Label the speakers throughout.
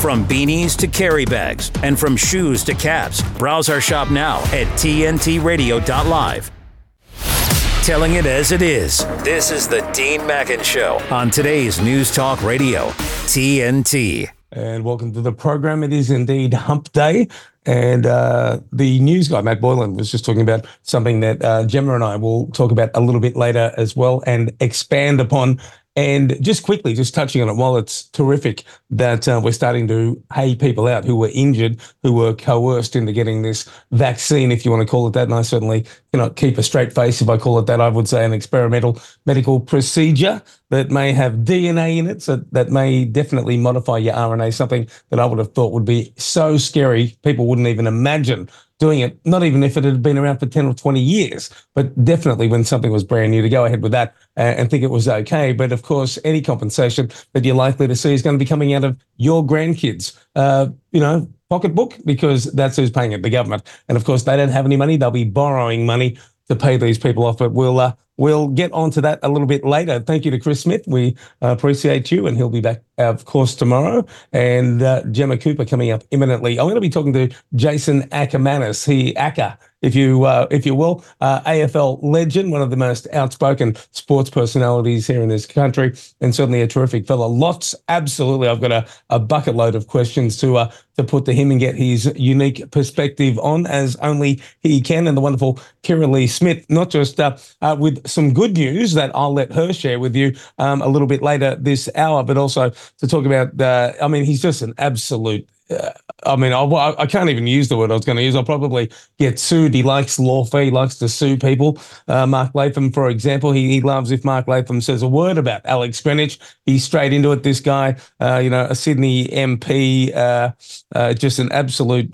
Speaker 1: From beanies to carry bags and from shoes to caps, browse our shop now at tntradio.live. Telling it as it is. This is the Dean Mackin Show on today's News Talk Radio, TNT.
Speaker 2: And welcome to the program. It is indeed Hump Day. And uh, the news guy, Matt Boylan, was just talking about something that uh, Gemma and I will talk about a little bit later as well and expand upon and just quickly, just touching on it, while it's terrific that uh, we're starting to pay people out who were injured, who were coerced into getting this vaccine, if you want to call it that, and I certainly cannot keep a straight face if I call it that. I would say an experimental medical procedure that may have DNA in it, so that may definitely modify your RNA, something that I would have thought would be so scary people wouldn't even imagine doing it, not even if it had been around for 10 or 20 years, but definitely when something was brand new to go ahead with that uh, and think it was okay. But of course, any compensation that you're likely to see is going to be coming out of your grandkids, uh, you know, pocketbook, because that's who's paying it, the government. And of course, they don't have any money. They'll be borrowing money to pay these people off. But we'll uh, we'll get onto that a little bit later. Thank you to Chris Smith. We uh, appreciate you, and he'll be back, of course, tomorrow. And uh, Gemma Cooper coming up imminently. I'm going to be talking to Jason Akermanis. He Acker if you uh, if you will, uh, AFL legend, one of the most outspoken sports personalities here in this country, and certainly a terrific fellow. Lots, absolutely. I've got a, a bucket load of questions to uh, to put to him and get his unique perspective on, as only he can. And the wonderful Kirralie Smith, not just uh, uh, with some good news that I'll let her share with you um, a little bit later this hour, but also to talk about. Uh, I mean, he's just an absolute I mean, I, I can't even use the word I was going to use. I'll probably get sued. He likes lawfare. He likes to sue people. Uh, Mark Latham, for example, he, he loves if Mark Latham says a word about Alex Greenwich, he's straight into it. This guy, uh, you know, a Sydney MP, uh, uh, just an absolute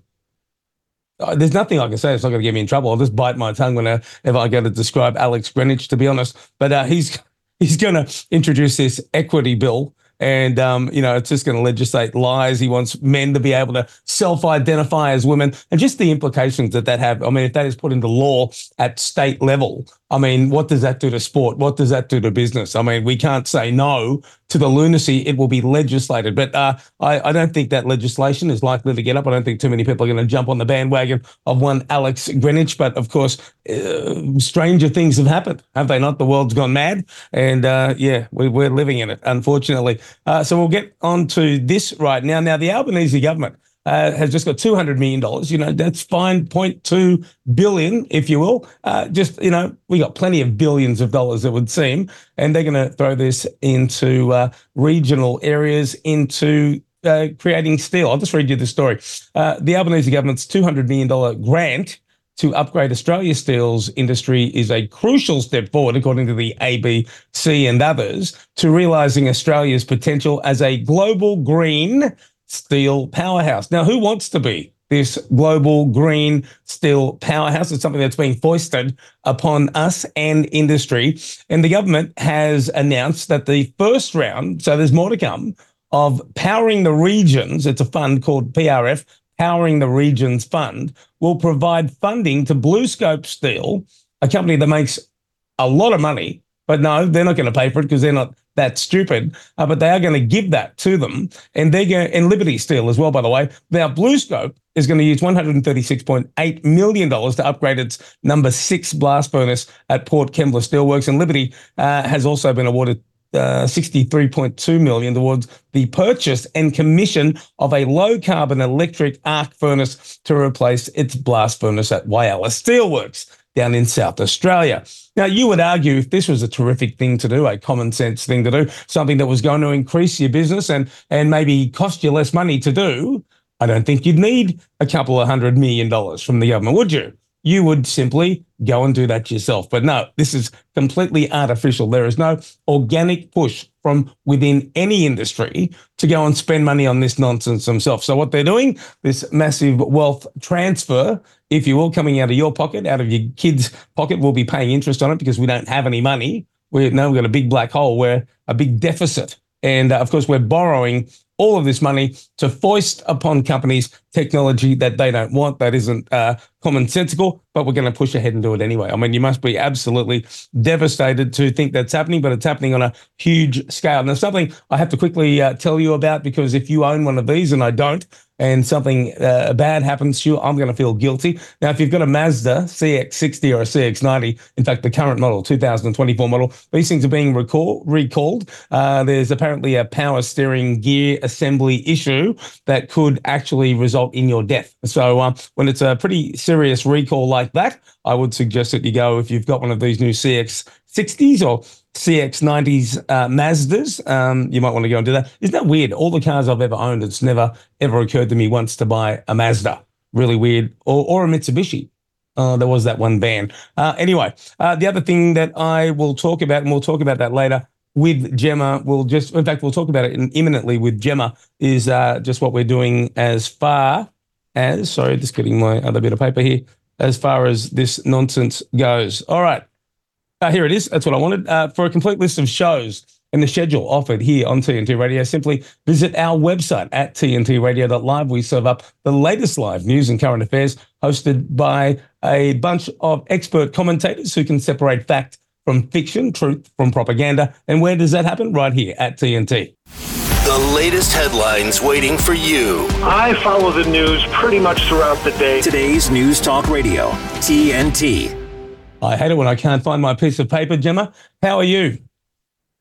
Speaker 2: uh, there's nothing I can say. It's not going to get me in trouble. I'll just bite my tongue whenever I go to describe Alex Greenwich, to be honest. But uh, he's he's going to introduce this equity bill and um, you know it's just going to legislate lies. He wants men to be able to self-identify as women, and just the implications that that have. I mean, if that is put into law at state level, I mean, what does that do to sport? What does that do to business? I mean, we can't say no to the lunacy. It will be legislated, but uh, I, I, don't think that legislation is likely to get up. I don't think too many people are going to jump on the bandwagon of one Alex Greenwich. But of course, uh, stranger things have happened, have they not? The world's gone mad, and uh, yeah, we, are living in it, unfortunately. Uh, so we'll get on to this right now. Now, the Albanese government uh, has just got $200 million. You know, that's fine, 0.2 billion, if you will. Uh, just, you know, we got plenty of billions of dollars, it would seem. And they're going to throw this into uh, regional areas, into uh, creating steel. I'll just read you the story. Uh, the Albanese government's $200 million grant to upgrade Australia's steels industry is a crucial step forward, according to the ABC and others, to realizing Australia's potential as a global green steel powerhouse. Now, who wants to be this global green steel powerhouse? It's something that's being foisted upon us and industry. And the government has announced that the first round, so there's more to come, of Powering the Regions, it's a fund called PRF, Powering the Regions Fund, will provide funding to BlueScope Steel, a company that makes a lot of money but no, they're not going to pay for it because they're not that stupid. Uh, but they are going to give that to them, and they're going and Liberty Steel as well. By the way, now BlueScope is going to use 136.8 million dollars to upgrade its number six blast furnace at Port Kembla Steelworks, and Liberty uh, has also been awarded. Uh, 63.2 million towards the purchase and commission of a low carbon electric arc furnace to replace its blast furnace at Whyalla Steelworks down in South Australia. Now, you would argue if this was a terrific thing to do, a common sense thing to do, something that was going to increase your business and, and maybe cost you less money to do, I don't think you'd need a couple of hundred million dollars from the government, would you? You would simply go and do that yourself. But no, this is completely artificial. There is no organic push from within any industry to go and spend money on this nonsense themselves. So what they're doing, this massive wealth transfer, if you will, coming out of your pocket, out of your kid's pocket, we'll be paying interest on it because we don't have any money. We now we've got a big black hole. We're a big deficit. And uh, of course, we're borrowing all of this money to foist upon companies technology that they don't want, that isn't uh, commonsensical, but we're going to push ahead and do it anyway. I mean, you must be absolutely devastated to think that's happening, but it's happening on a huge scale. Now, something I have to quickly uh, tell you about because if you own one of these and I don't, and something uh, bad happens to you, I'm going to feel guilty. Now, if you've got a Mazda CX60 or a CX90, in fact, the current model, 2024 model, these things are being recall- recalled. Uh, there's apparently a power steering gear assembly issue that could actually result in your death. So, um, when it's a pretty serious recall like that, I would suggest that you go if you've got one of these new CX60s or CX90s uh, Mazdas. Um, you might want to go and do that. Isn't that weird? All the cars I've ever owned, it's never ever occurred to me once to buy a Mazda. Really weird. Or, or a Mitsubishi. Uh, there was that one van. Uh, anyway, uh, the other thing that I will talk about, and we'll talk about that later with Gemma, we'll just, in fact, we'll talk about it in, imminently with Gemma, is uh, just what we're doing as far as, sorry, just getting my other bit of paper here, as far as this nonsense goes. All right. Uh, here it is. That's what I wanted. Uh, for a complete list of shows and the schedule offered here on TNT Radio, simply visit our website at tntradio.live. We serve up the latest live news and current affairs hosted by a bunch of expert commentators who can separate fact from fiction, truth from propaganda. And where does that happen? Right here at TNT.
Speaker 1: The latest headlines waiting for you.
Speaker 3: I follow the news pretty much throughout the day.
Speaker 1: Today's News Talk Radio, TNT.
Speaker 2: I hate it when I can't find my piece of paper. Gemma, how are you?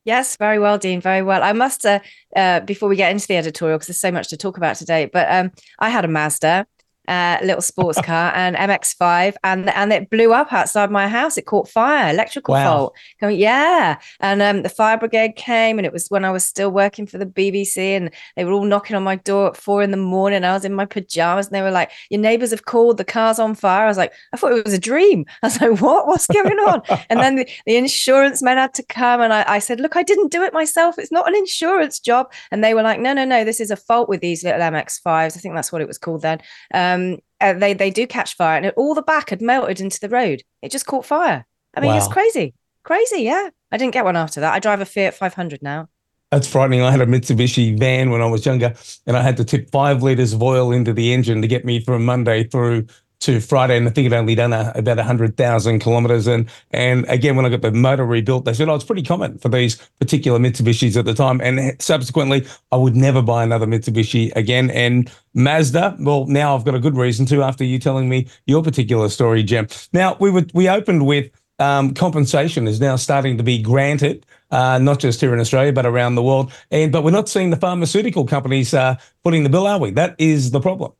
Speaker 4: Yes, very well, Dean. Very well. I must, uh, uh, before we get into the editorial, because there's so much to talk about today, but um, I had a Mazda uh, little sports car and MX5, and and it blew up outside my house. It caught fire, electrical wow. fault. Going, yeah, and um, the fire brigade came, and it was when I was still working for the BBC, and they were all knocking on my door at four in the morning. I was in my pajamas, and they were like, "Your neighbours have called. The car's on fire." I was like, "I thought it was a dream." I was like, "What? What's going on?" and then the, the insurance men had to come, and I, I said, "Look, I didn't do it myself. It's not an insurance job." And they were like, "No, no, no. This is a fault with these little MX5s. I think that's what it was called then." Um, um, uh, they they do catch fire, and all the back had melted into the road. It just caught fire. I mean, wow. it's crazy, crazy. Yeah, I didn't get one after that. I drive a Fiat 500 now.
Speaker 2: That's frightening. I had a Mitsubishi van when I was younger, and I had to tip five liters of oil into the engine to get me from Monday through to Friday, and I think I've only done a, about 100,000 kilometers. And and again, when I got the motor rebuilt, they said, oh, it's pretty common for these particular Mitsubishis at the time. And subsequently, I would never buy another Mitsubishi again. And Mazda, well, now I've got a good reason to after you telling me your particular story, Jim. Now, we would we opened with um, compensation is now starting to be granted, uh, not just here in Australia, but around the world. And but we're not seeing the pharmaceutical companies uh, putting the bill, are we? That is the problem.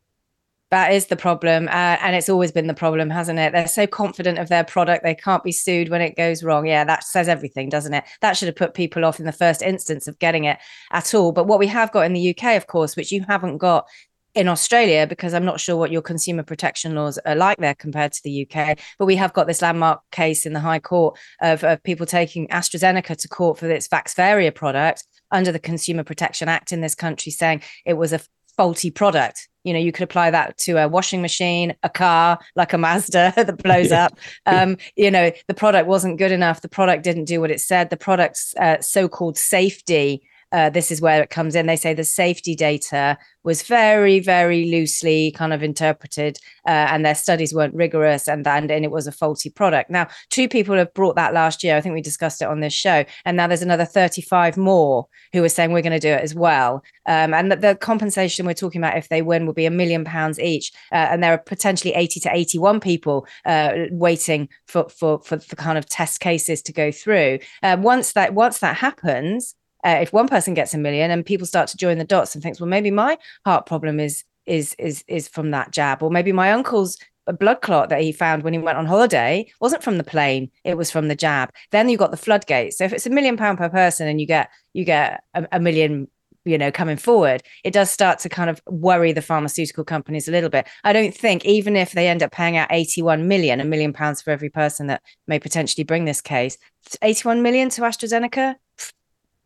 Speaker 4: That is the problem. Uh, and it's always been the problem, hasn't it? They're so confident of their product, they can't be sued when it goes wrong. Yeah, that says everything, doesn't it? That should have put people off in the first instance of getting it at all. But what we have got in the UK, of course, which you haven't got in Australia, because I'm not sure what your consumer protection laws are like there compared to the UK, but we have got this landmark case in the High Court of, of people taking AstraZeneca to court for its Vaxzevria product under the Consumer Protection Act in this country, saying it was a faulty product you know you could apply that to a washing machine a car like a mazda that blows up. Um, you know the product wasn't good enough. The product didn't do what it said. The product's uh, so-called safety uh, this is where it comes in. They say the safety data was very, very loosely kind of interpreted, uh, and their studies weren't rigorous, and, and and it was a faulty product. Now, two people have brought that last year. I think we discussed it on this show, and now there's another 35 more who are saying we're going to do it as well. Um, and the, the, compensation we're talking about if they win will be a million pounds each, uh, and there are potentially 80 to 81 people uh, waiting for, for for for kind of test cases to go through. Uh, once that once that happens uh, if one person gets a million and people start to join the dots and thinks well maybe my heart problem is is is is from that jab or maybe my uncle's blood clot that he found when he went on holiday wasn't from the plane it was from the jab. Then you got the floodgates. So if it's a million pound per person and you get you get a, a million you know coming forward it does start to kind of worry the pharmaceutical companies a little bit. I don't think even if they end up paying out 81 million a million pounds for every person that may potentially bring this case 81 million to astrazeneca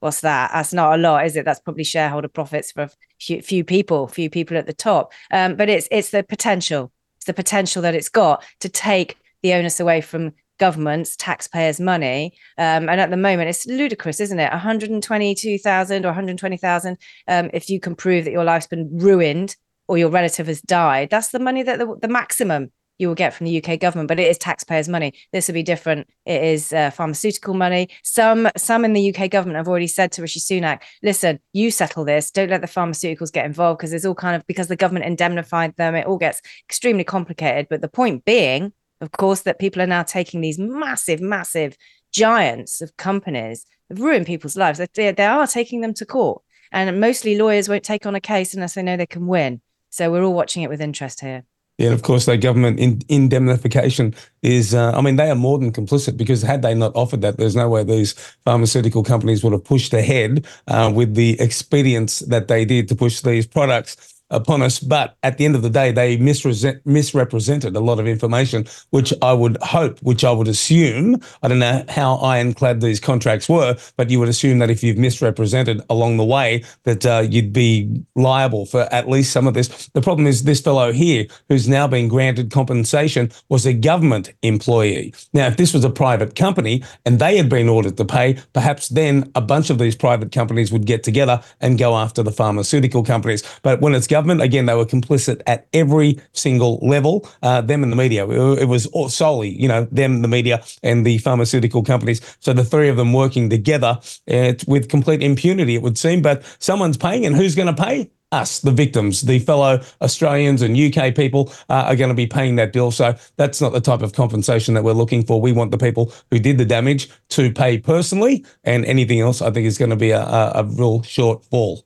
Speaker 4: what's that? That's not a lot, is it? That's probably shareholder profits for a few, people, few people at the top. Um, but it's it's the potential. It's the potential that it's got to take the onus away from government's taxpayers' money. Um, and at the moment, it's ludicrous, isn't it? 122,000 or 120,000 um, if you can prove that your life's been ruined or your relative has died. That's the money that the, the maximum you will get from the UK government, but it is taxpayers' money. This will be different. It is uh, pharmaceutical money. Some some in the UK government have already said to Rishi Sunak, "Listen, you settle this. Don't let the pharmaceuticals get involved because there's all kind of because the government indemnified them. It all gets extremely complicated." But the point being, of course, that people are now taking these massive, massive giants of companies have ruined people's lives. They, they are taking them to court, and mostly lawyers won't take on a case unless they know they can win. So we're all watching it with interest here.
Speaker 2: Yeah, and of course, their government in, indemnification is, uh, I mean, they are more than complicit because had they not offered that, there's no way these pharmaceutical companies would have pushed ahead uh, with the expedience that they did to push these products upon us. But at the end of the day, they misrepresent, misrepresented a lot of information, which I would hope, which I would assume, I don't know how ironclad these contracts were, but you would assume that if you've misrepresented along the way, that uh, you'd be liable for at least some of this. The problem is this fellow here, who's now been granted compensation, was a government employee. Now, if this was a private company and they had been ordered to pay, perhaps then a bunch of these private companies would get together and go after the pharmaceutical companies. But when it's government, government. Again, they were complicit at every single level. Uh, them and the media. It was solely, you know, them, the media, and the pharmaceutical companies. So the three of them working together uh, with complete impunity, it would seem. But someone's paying, and who's going to pay? us, the victims, the fellow Australians and UK people uh, are going to be paying that bill. So that's not the type of compensation that we're looking for. We want the people who did the damage to pay personally, and anything else I think is going to be a, a, a real shortfall.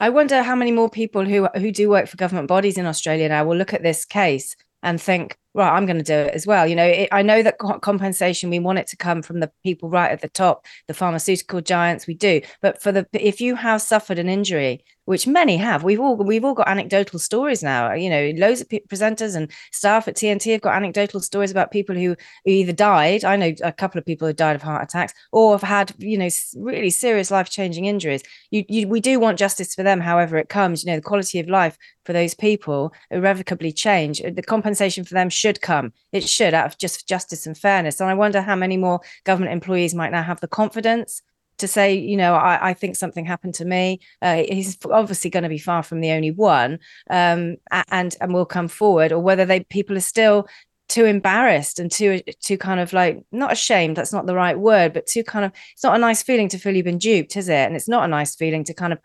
Speaker 4: I wonder how many more people who who do work for government bodies in Australia now will look at this case and think, right, I'm going to do it as well. You know, it, I know that compensation we want it to come from the people right at the top, the pharmaceutical giants. We do, but for the if you have suffered an injury which many have. We've all we've all got anecdotal stories now. You know, loads of p- presenters and staff at TNT have got anecdotal stories about people who, who either died. I know a couple of people who died of heart attacks, or have had you know really serious life changing injuries. You, you, we do want justice for them, however it comes. You know, the quality of life for those people irrevocably change. The compensation for them should come. It should out of just justice and fairness. And I wonder how many more government employees might now have the confidence to say, you know, I, I think something happened to me. Uh, he's obviously going to be far from the only one, um, and and will come forward, or whether they people are still too embarrassed and too too kind of like not ashamed. That's not the right word, but too kind of. It's not a nice feeling to feel you've been duped, is it? And it's not a nice feeling to kind of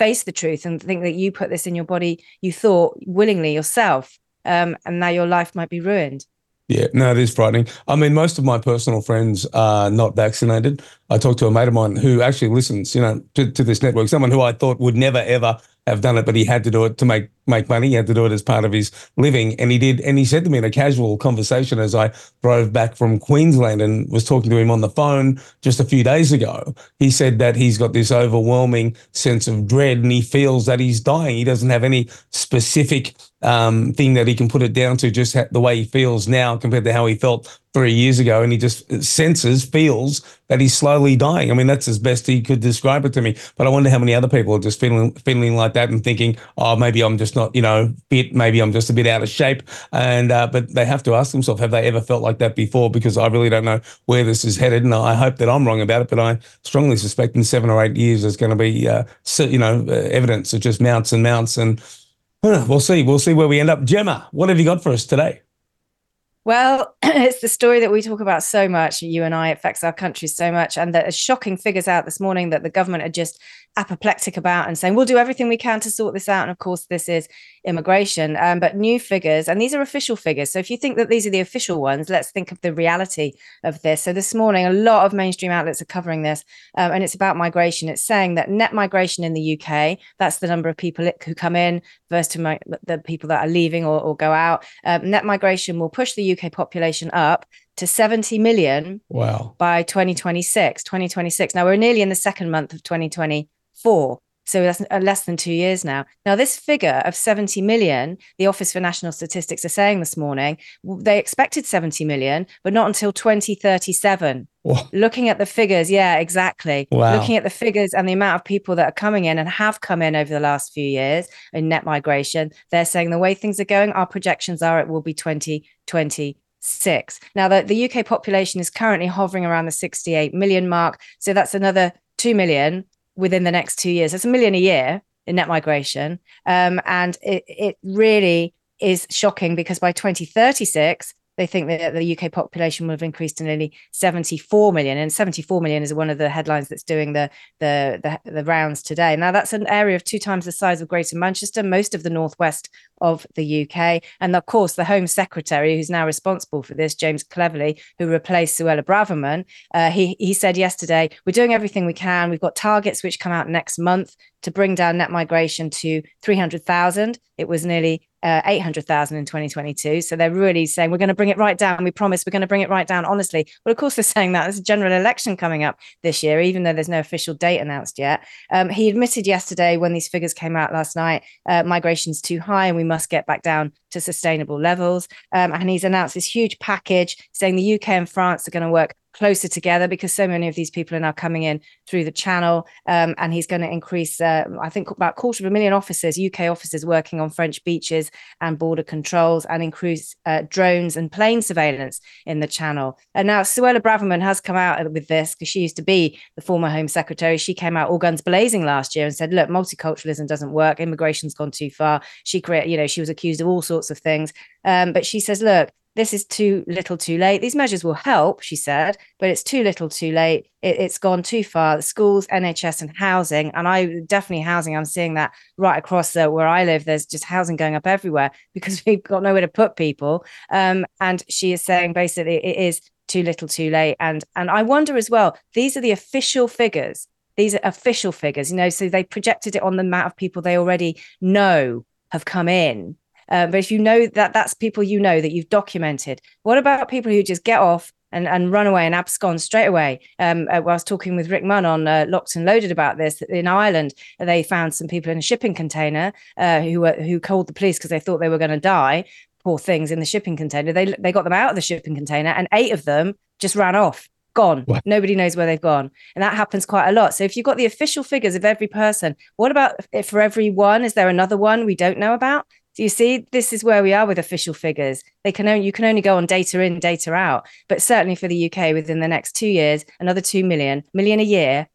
Speaker 4: face the truth and think that you put this in your body, you thought willingly yourself, um, and now your life might be ruined.
Speaker 2: Yeah, no, it is frightening. I mean, most of my personal friends are not vaccinated. I talked to a mate of mine who actually listens, you know, to, to this network, someone who I thought would never ever have done it, but he had to do it to make make money. He had to do it as part of his living, and he did. And he said to me in a casual conversation as I drove back from Queensland and was talking to him on the phone just a few days ago. He said that he's got this overwhelming sense of dread, and he feels that he's dying. He doesn't have any specific um, thing that he can put it down to, just the way he feels now compared to how he felt three years ago, and he just senses, feels that he's slowly dying. I mean, that's as best he could describe it to me. But I wonder how many other people are just feeling feeling like that and thinking, oh, maybe I'm just not, you know, fit. Maybe I'm just a bit out of shape. And uh, but they have to ask themselves, have they ever felt like that before? Because I really don't know where this is headed, and I hope that I'm wrong about it. But I strongly suspect in seven or eight years there's going to be, uh, you know, uh, evidence that just mounts and mounts and. We'll see. We'll see where we end up. Gemma, what have you got for us today?
Speaker 4: Well, it's the story that we talk about so much. You and I affects our country so much, and there's shocking figures out this morning that the government are just apoplectic about and saying we'll do everything we can to sort this out. And of course, this is immigration, um, but new figures, and these are official figures. So if you think that these are the official ones, let's think of the reality of this. So this morning, a lot of mainstream outlets are covering this, um, and it's about migration. It's saying that net migration in the UK, that's the number of people who come in versus the people that are leaving or, or go out. Um, net migration will push the UK population up to 70 million
Speaker 2: wow
Speaker 4: by 2026 2026 now we're nearly in the second month of 2024 so that's uh, less than two years now. Now, this figure of 70 million, the Office for National Statistics are saying this morning, they expected 70 million, but not until 2037. Looking at the figures, yeah, exactly. Wow. Looking at the figures and the amount of people that are coming in and have come in over the last few years in net migration, they're saying the way things are going, our projections are it will be 2020 six. Now, the, the UK population is currently hovering around the 68 million mark. So that's another 2 million within the next two years. That's a million a year in net migration. Um, and it, it really is shocking because by 2036, they think that the UK population will have increased to nearly 74 million, and 74 million is one of the headlines that's doing the, the the the, rounds today. Now that's an area of two times the size of Greater Manchester, most of the northwest of the UK, and of course the Home Secretary, who's now responsible for this, James Cleverly, who replaced Suella Braverman. Uh, he he said yesterday, "We're doing everything we can. We've got targets which come out next month to bring down net migration to 300,000. It was nearly uh, 800,000 in 2022. So they're really saying, we're going to bring it right down. We promise we're going to bring it right down, honestly. Well, of course, they're saying that. There's a general election coming up this year, even though there's no official date announced yet. Um, he admitted yesterday when these figures came out last night, uh, migration's too high and we must get back down to sustainable levels. Um, and he's announced this huge package saying the UK and France are going to work closer together because so many of these people are now coming in through the channel. Um, and he's going to increase, uh, I think, about quarter of a million officers, UK officers working on French beaches and border controls, and increase uh, drones and plane surveillance in the channel. And now Suella Braverman has come out with this because she used to be the former Home Secretary. She came out all guns blazing last year and said, "Look, multiculturalism doesn't work. Immigration's gone too far." She created, you know, she was accused of all sorts of things. Um, but she says, "Look." This is too little too late. These measures will help, she said, but it's too little too late. It, has gone too far. The schools, NHS, and housing, and I definitely housing. I'm seeing that right across the, where I live. There's just housing going up everywhere because we've got nowhere to put people. Um, and she is saying basically it is too little too late. And and I wonder as well. These are the official figures. These are official figures, you know. So they projected it on the amount of people they already know have come in um, but if you know that that's people you know that you've documented, what about people who just get off and, and run away and abscond straight away. Um, uh, I was talking with Rick Munn on uh, Locked and Loaded about this in Ireland. They found some people in a shipping container uh, who were, who called the police because they thought they were going to die. Poor things in the shipping container. They they got them out of the shipping container, and eight of them just ran off gone. What? Nobody knows where they've gone. And that happens quite a lot. So if you've got the official figures of every person, what about if for every one? Is there another one we don't know about? Do you see? This is where we are with official figures. They can only you can only go on data in, data out. But certainly for the UK, within the next two years, another two million, million a year.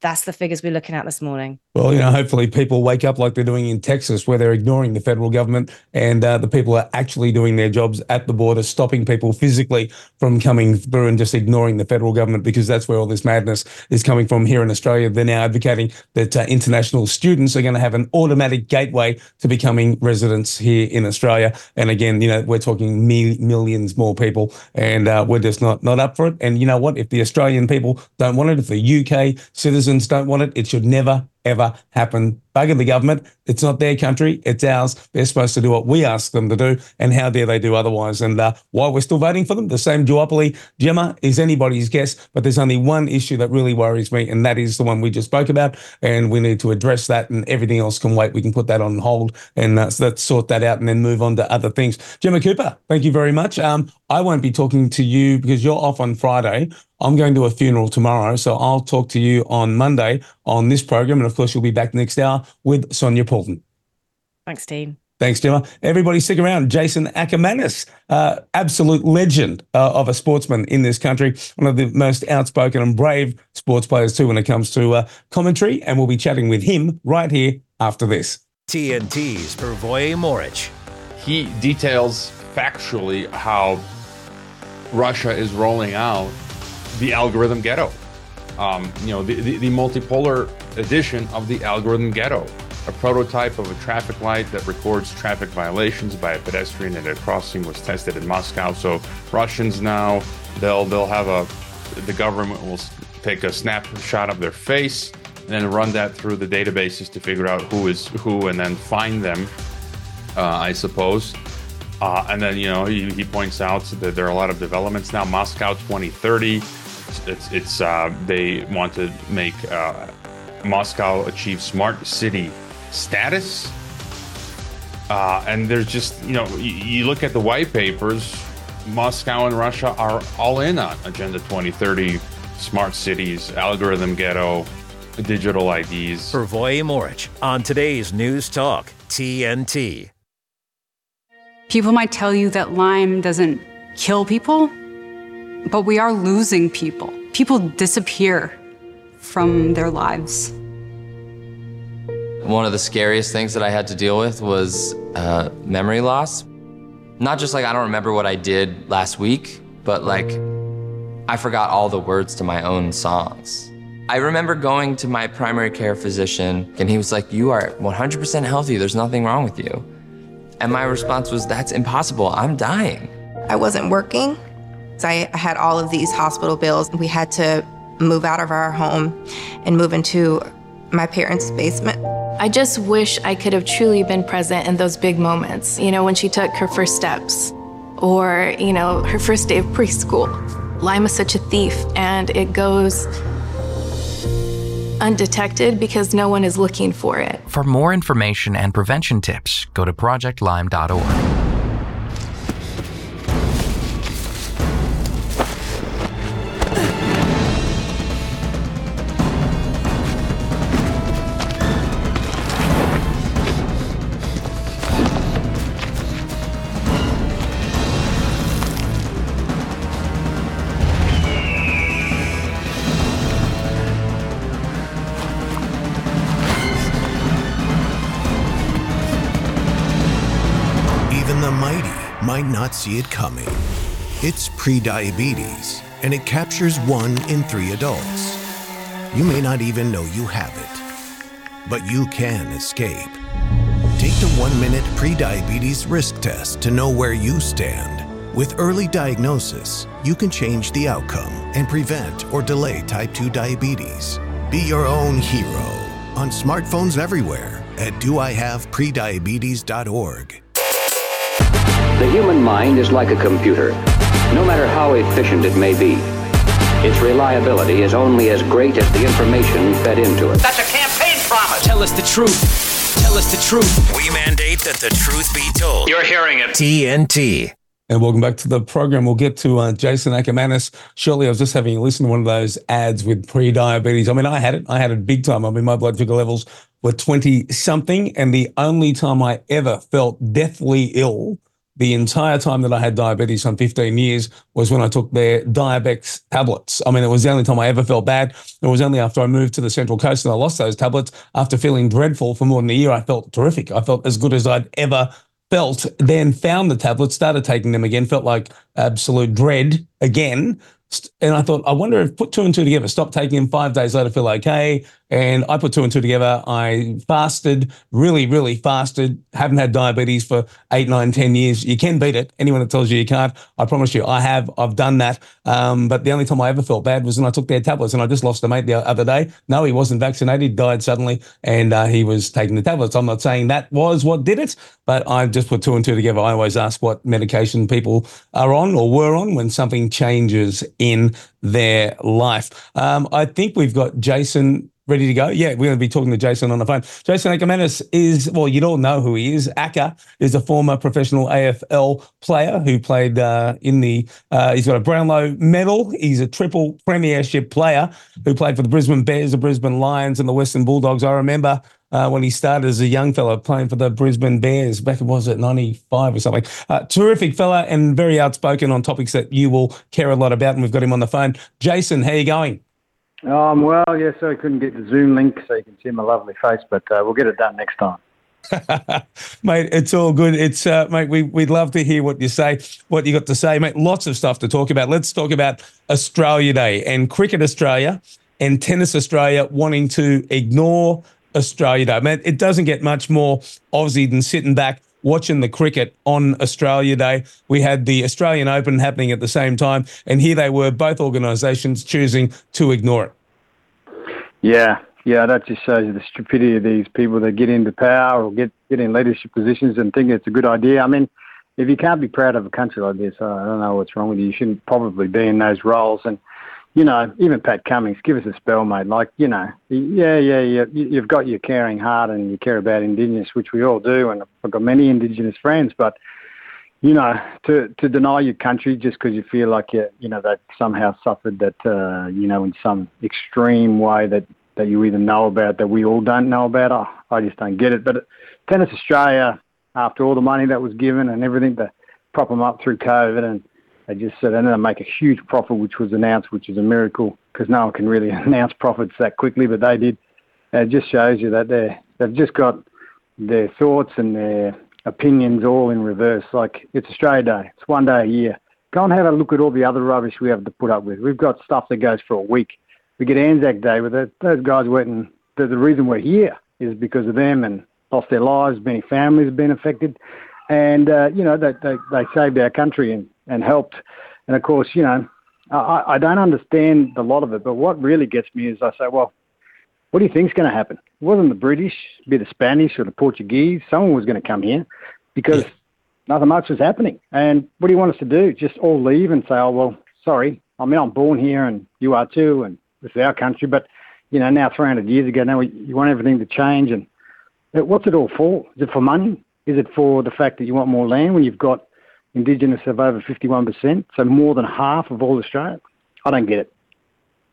Speaker 4: That's the figures we're looking at this morning.
Speaker 2: Well, you know, hopefully people wake up like they're doing in Texas, where they're ignoring the federal government and uh, the people are actually doing their jobs at the border, stopping people physically from coming through and just ignoring the federal government because that's where all this madness is coming from here in Australia. They're now advocating that uh, international students are going to have an automatic gateway to becoming residents here in Australia. And again, you know, we're talking me- millions more people and uh, we're just not, not up for it. And you know what? If the Australian people don't want it, if the UK citizens don't want it, it should never ever happen. Bugger the government. It's not their country. It's ours. They're supposed to do what we ask them to do. And how dare they do otherwise? And uh, why we're still voting for them, the same duopoly, Gemma, is anybody's guess. But there's only one issue that really worries me, and that is the one we just spoke about. And we need to address that, and everything else can wait. We can put that on hold and uh, let's sort that out and then move on to other things. Gemma Cooper, thank you very much. Um, I won't be talking to you because you're off on Friday. I'm going to a funeral tomorrow, so I'll talk to you on Monday on this program. And of course, you'll be back next hour with Sonia Poulton.
Speaker 4: Thanks, Dean.
Speaker 2: Thanks, Gemma. Everybody stick around. Jason Akermanis, uh, absolute legend uh, of a sportsman in this country, one of the most outspoken and brave sports players too when it comes to uh, commentary. And we'll be chatting with him right here after this.
Speaker 1: TNT's Pervoy Morich.
Speaker 5: He details factually how Russia is rolling out the algorithm ghetto. Um, you know, the, the, the, multipolar edition of the algorithm ghetto, a prototype of a traffic light that records traffic violations by a pedestrian at a crossing was tested in Moscow. So Russians now they'll they'll have a the government will take a snapshot of their face and then run that through the databases to figure out who is who and then find them. Uh, I suppose. Uh, and then, you know, he, he, points out that there are a lot of developments now. Moscow 2030, it's, it's uh, they want to make uh, Moscow achieve smart city status. Uh, and there's just, you know, you, you look at the white papers, Moscow and Russia are all in on Agenda 2030, smart cities, algorithm ghetto, digital IDs.
Speaker 1: Pervoy Morich on today's News Talk, TNT.
Speaker 6: People might tell you that Lyme doesn't kill people, but we are losing people. People disappear from their lives.
Speaker 7: One of the scariest things that I had to deal with was uh, memory loss. Not just like I don't remember what I did last week, but like I forgot all the words to my own songs. I remember going to my primary care physician, and he was like, You are 100% healthy. There's nothing wrong with you. And my response was, That's impossible. I'm dying.
Speaker 8: I wasn't working. So I had all of these hospital bills. We had to move out of our home and move into my parents' basement.
Speaker 9: I just wish I could have truly been present in those big moments, you know, when she took her first steps or, you know, her first day of preschool. Lyme's such a thief and it goes undetected because no one is looking for it.
Speaker 10: For more information and prevention tips, go to projectlyme.org.
Speaker 11: not see it coming. It's prediabetes, and it captures one in three adults. You may not even know you have it, but you can escape. Take the one minute prediabetes risk test to know where you stand. With early diagnosis, you can change the outcome and prevent or delay type 2 diabetes. Be your own hero on smartphones everywhere at doihaveprediabetes.org.
Speaker 12: The human mind is like a computer. No matter how efficient it may be, its reliability is only as great as the information fed into it.
Speaker 13: That's a campaign promise.
Speaker 14: Tell us the truth. Tell us the truth.
Speaker 1: We mandate that the truth be told.
Speaker 3: You're hearing it.
Speaker 1: TNT.
Speaker 2: And welcome back to the program. We'll get to uh, Jason Akermanis shortly. I was just having a listen to one of those ads with pre-diabetes. I mean, I had it. I had it big time. I mean, my blood sugar levels were 20 something. And the only time I ever felt deathly ill the entire time that I had diabetes, some 15 years, was when I took their Diabex tablets. I mean, it was the only time I ever felt bad. It was only after I moved to the Central Coast and I lost those tablets. After feeling dreadful for more than a year, I felt terrific. I felt as good as I'd ever felt. Then found the tablets, started taking them again, felt like absolute dread again. And I thought, I wonder if put two and two together, stop taking them five days later, feel okay. And I put two and two together. I fasted, really, really fasted. Haven't had diabetes for eight, nine, ten years. You can beat it. Anyone that tells you you can't, I promise you, I have. I've done that. Um, but the only time I ever felt bad was when I took their tablets. And I just lost a mate the other day. No, he wasn't vaccinated. Died suddenly, and uh, he was taking the tablets. I'm not saying that was what did it, but I just put two and two together. I always ask what medication people are on or were on when something changes in their life. Um, I think we've got Jason ready to go? Yeah, we're going to be talking to Jason on the phone. Jason Akermanis is, well, you'd all know who he is. Acker is a former professional AFL player who played uh, in the, uh, he's got a Brownlow medal. He's a triple premiership player who played for the Brisbane Bears, the Brisbane Lions, and the Western Bulldogs. I remember uh, when he started as a young fella playing for the Brisbane Bears back, was it 95 or something? Uh, terrific fella and very outspoken on topics that you will care a lot about. And we've got him on the phone. Jason, how are you going?
Speaker 15: Um, well, yes, I couldn't get the Zoom link so you can see my lovely face, but uh, we'll get it done next time.
Speaker 2: mate, it's all good. It's uh, mate, we we'd love to hear what you say, what you got to say, mate. Lots of stuff to talk about. Let's talk about Australia Day and Cricket Australia and Tennis Australia wanting to ignore Australia Day. Man, it doesn't get much more Aussie than sitting back watching the cricket on Australia Day. We had the Australian Open happening at the same time, and here they were, both organisations choosing to ignore it.
Speaker 15: Yeah, yeah, that just shows you the stupidity of these people that get into power or get, get in leadership positions and think it's a good idea. I mean, if you can't be proud of a country like this, I don't know what's wrong with you. You shouldn't probably be in those roles. And you know, even Pat Cummins, give us a spell, mate. Like, you know, yeah, yeah, yeah. You've got your caring heart and you care about Indigenous, which we all do, and I've got many Indigenous friends. But you know, to to deny your country just because you feel like you, you know, that somehow suffered that, uh, you know, in some extreme way that that you either know about that we all don't know about. I, I just don't get it. But Tennis Australia, after all the money that was given and everything to prop them up through COVID and They just said they're going to make a huge profit, which was announced, which is a miracle because no one can really announce profits that quickly, but they did. And it just shows you that they they've just got their thoughts and their opinions all in reverse. Like it's Australia Day, it's one day a year. Go and have a look at all the other rubbish we have to put up with. We've got stuff that goes for a week. We get Anzac Day with it. Those guys went and the, the reason we're here is because of them and lost their lives. Many families have been affected, and uh, you know they, they they saved our country and and helped. And of course, you know, I, I don't understand a lot of it, but what really gets me is I say, well, what do you think's going to happen? It wasn't the British, be the Spanish or the Portuguese. Someone was going to come here because nothing much was happening. And what do you want us to do? Just all leave and say, oh, well, sorry, I mean, I'm born here and you are too, and this is our country. But, you know, now 300 years ago, now you want everything to change. And uh, what's it all for? Is it for money? Is it for the fact that you want more land when you've got Indigenous of over 51%, so more than half of all Australia? I don't get it.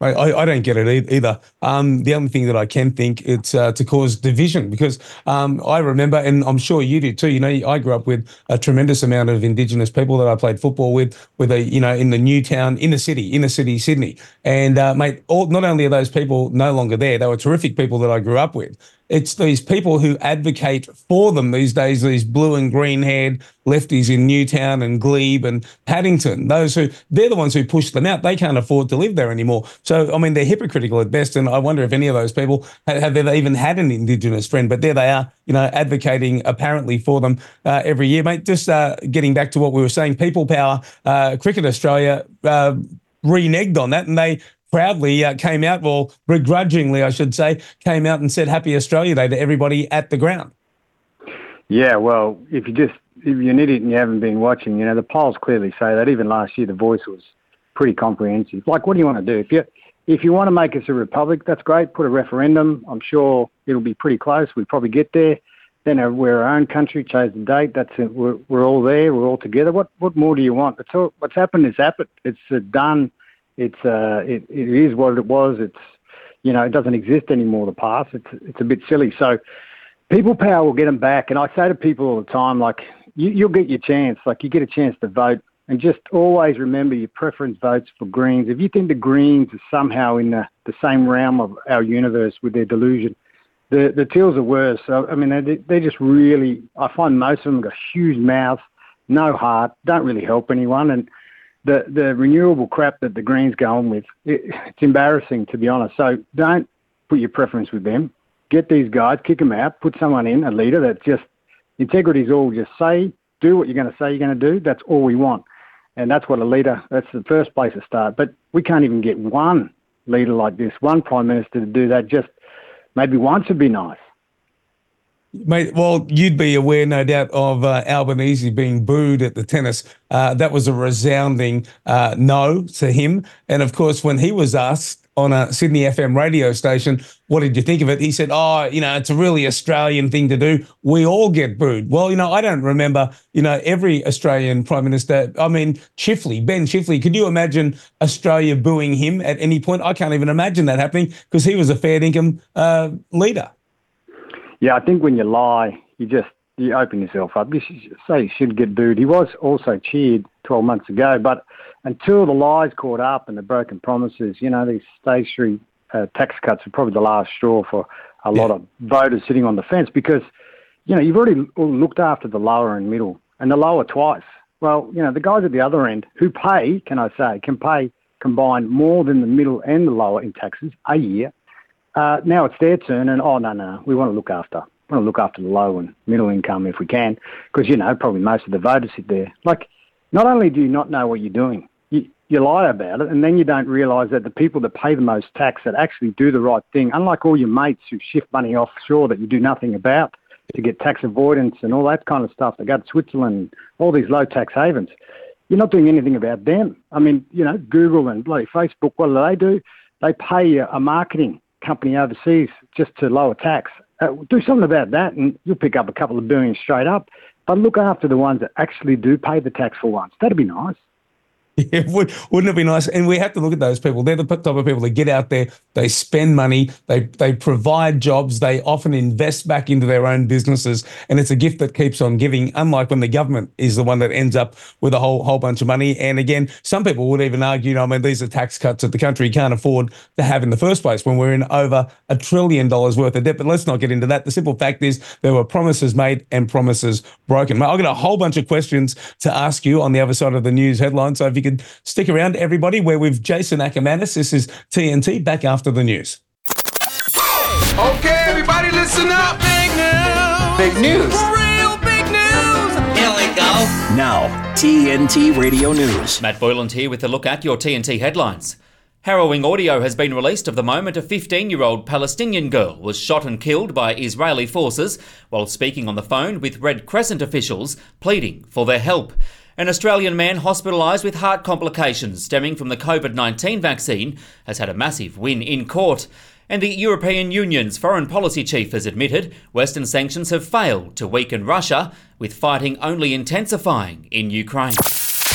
Speaker 2: I, I, don't get it either. Um, the only thing that I can think it's uh, to cause division because um, I remember, and I'm sure you do too. You know, I grew up with a tremendous amount of Indigenous people that I played football with, with a you know in the Newtown inner city, inner city Sydney, and uh, mate, all, not only are those people no longer there, they were terrific people that I grew up with, it's these people who advocate for them these days, these blue and green haired lefties in Newtown and Glebe and Paddington, those who they're the ones who push them out. They can't afford to live there anymore. So, I mean, they're hypocritical at best. And I wonder if any of those people have, have ever even had an Indigenous friend, but there they are, you know, advocating apparently for them uh, every year. Mate, just uh, getting back to what we were saying, People Power, uh, Cricket Australia, uh, reneged on that and they proudly uh, came out, well, begrudgingly, I should say, came out and said Happy Australia Day to everybody at the ground.
Speaker 15: Yeah, well, if you just if you're an idiot and you haven't been watching, you know the polls clearly say that. Even last year, the Voice was pretty comprehensive. Like, what do you want to do? If you if you want to make us a republic, that's great. Put a referendum. I'm sure it'll be pretty close. We probably get there. Then uh, we're our own country. Chose the date. That's it. We're, we're all there. We're all together. What what more do you want? All, what's happened is happened. It's uh, done Uh, it, it is what it was. It's you know it doesn't exist anymore. The past. It's it's a bit silly. So people power will get them back. And I say to people all the time, you'll get your chance. Like you get a chance to vote. And just always remember your preference votes for Greens. If you think the Greens are somehow in the, same realm of our universe with their delusion, the the Teals are worse. I mean, they they just really. I find most of them got huge mouths, no heart, don't really help anyone, and the the renewable crap that the Greens go on with, it, it's embarrassing to be honest. So don't put your preference with them. Get these guys, kick them out, put someone in, a leader that just integrity is all. Just say, do what you're going to say you're going to do. That's all we want, and that's what a leader. That's the first place to start. But we can't even get one leader like this, one prime minister to do that. Just maybe once would be nice.
Speaker 2: Mate, well, you'd be aware, no doubt, of uh, Albanese being booed at the tennis. Uh, that was a resounding uh, no to him. And of course, when he was asked on a Sydney FM radio station, what did you think of it? He said, oh, you know, it's a really Australian thing to do. We all get booed. Well, you know, I don't remember, you know, every Australian Prime Minister. I mean, Chifley, Ben Chifley, could you imagine Australia booing him at any point? I can't even imagine that happening because he was a fair income uh, leader.
Speaker 15: Yeah, I think when you lie, you just you open yourself up. You should say you should get booed. He was also cheered 12 months ago, but until the lies caught up and the broken promises, you know, these stage three uh, tax cuts are probably the last straw for a yeah. lot of voters sitting on the fence because, you know, you've already looked after the lower and middle and the lower twice. Well, you know, the guys at the other end who pay, can I say, can pay combined more than the middle and the lower in taxes a year uh, now it's their turn, and oh no, no, we want to look after, we want to look after the low and middle income if we can, because you know probably most of the voters sit there. Like, not only do you not know what you're doing, you, you lie about it, and then you don't realise that the people that pay the most tax that actually do the right thing, unlike all your mates who shift money offshore that you do nothing about to get tax avoidance and all that kind of stuff. They go to Switzerland, all these low tax havens. You're not doing anything about them. I mean, you know, Google and bloody Facebook, what do they do? They pay you a marketing company overseas just to lower tax. Uh, do something about that, and you'll pick up a couple of billion straight up. But look after the ones that actually do pay the tax for once. That'd be nice.
Speaker 2: Yeah, would, wouldn't it be nice? And we have to look at those people. They're the type of people that get out there, they spend money, they they provide jobs, they often invest back into their own businesses, and it's a gift that keeps on giving. Unlike when the government is the one that ends up with a whole whole bunch of money. And again, some people would even argue, you know, I mean, these are tax cuts that the country can't afford to have in the first place when we're in over a trillion dollars worth of debt. But let's not get into that. The simple fact is there were promises made and promises broken. I've got a whole bunch of questions to ask you on the other side of the news headline. So if you could stick around, everybody. We're with Jason Akermanis. This is TNT back after the news.
Speaker 13: Okay, everybody, listen up. Big news.
Speaker 14: Big news.
Speaker 13: Real big news.
Speaker 14: Here we go.
Speaker 1: Now, TNT Radio News.
Speaker 16: Matt Boyland here with a look at your TNT headlines. Harrowing audio has been released of the moment a 15 year old Palestinian girl was shot and killed by Israeli forces while speaking on the phone with Red Crescent officials pleading for their help. An Australian man hospitalised with heart complications stemming from the COVID 19 vaccine has had a massive win in court. And the European Union's foreign policy chief has admitted Western sanctions have failed to weaken Russia, with fighting only intensifying in Ukraine.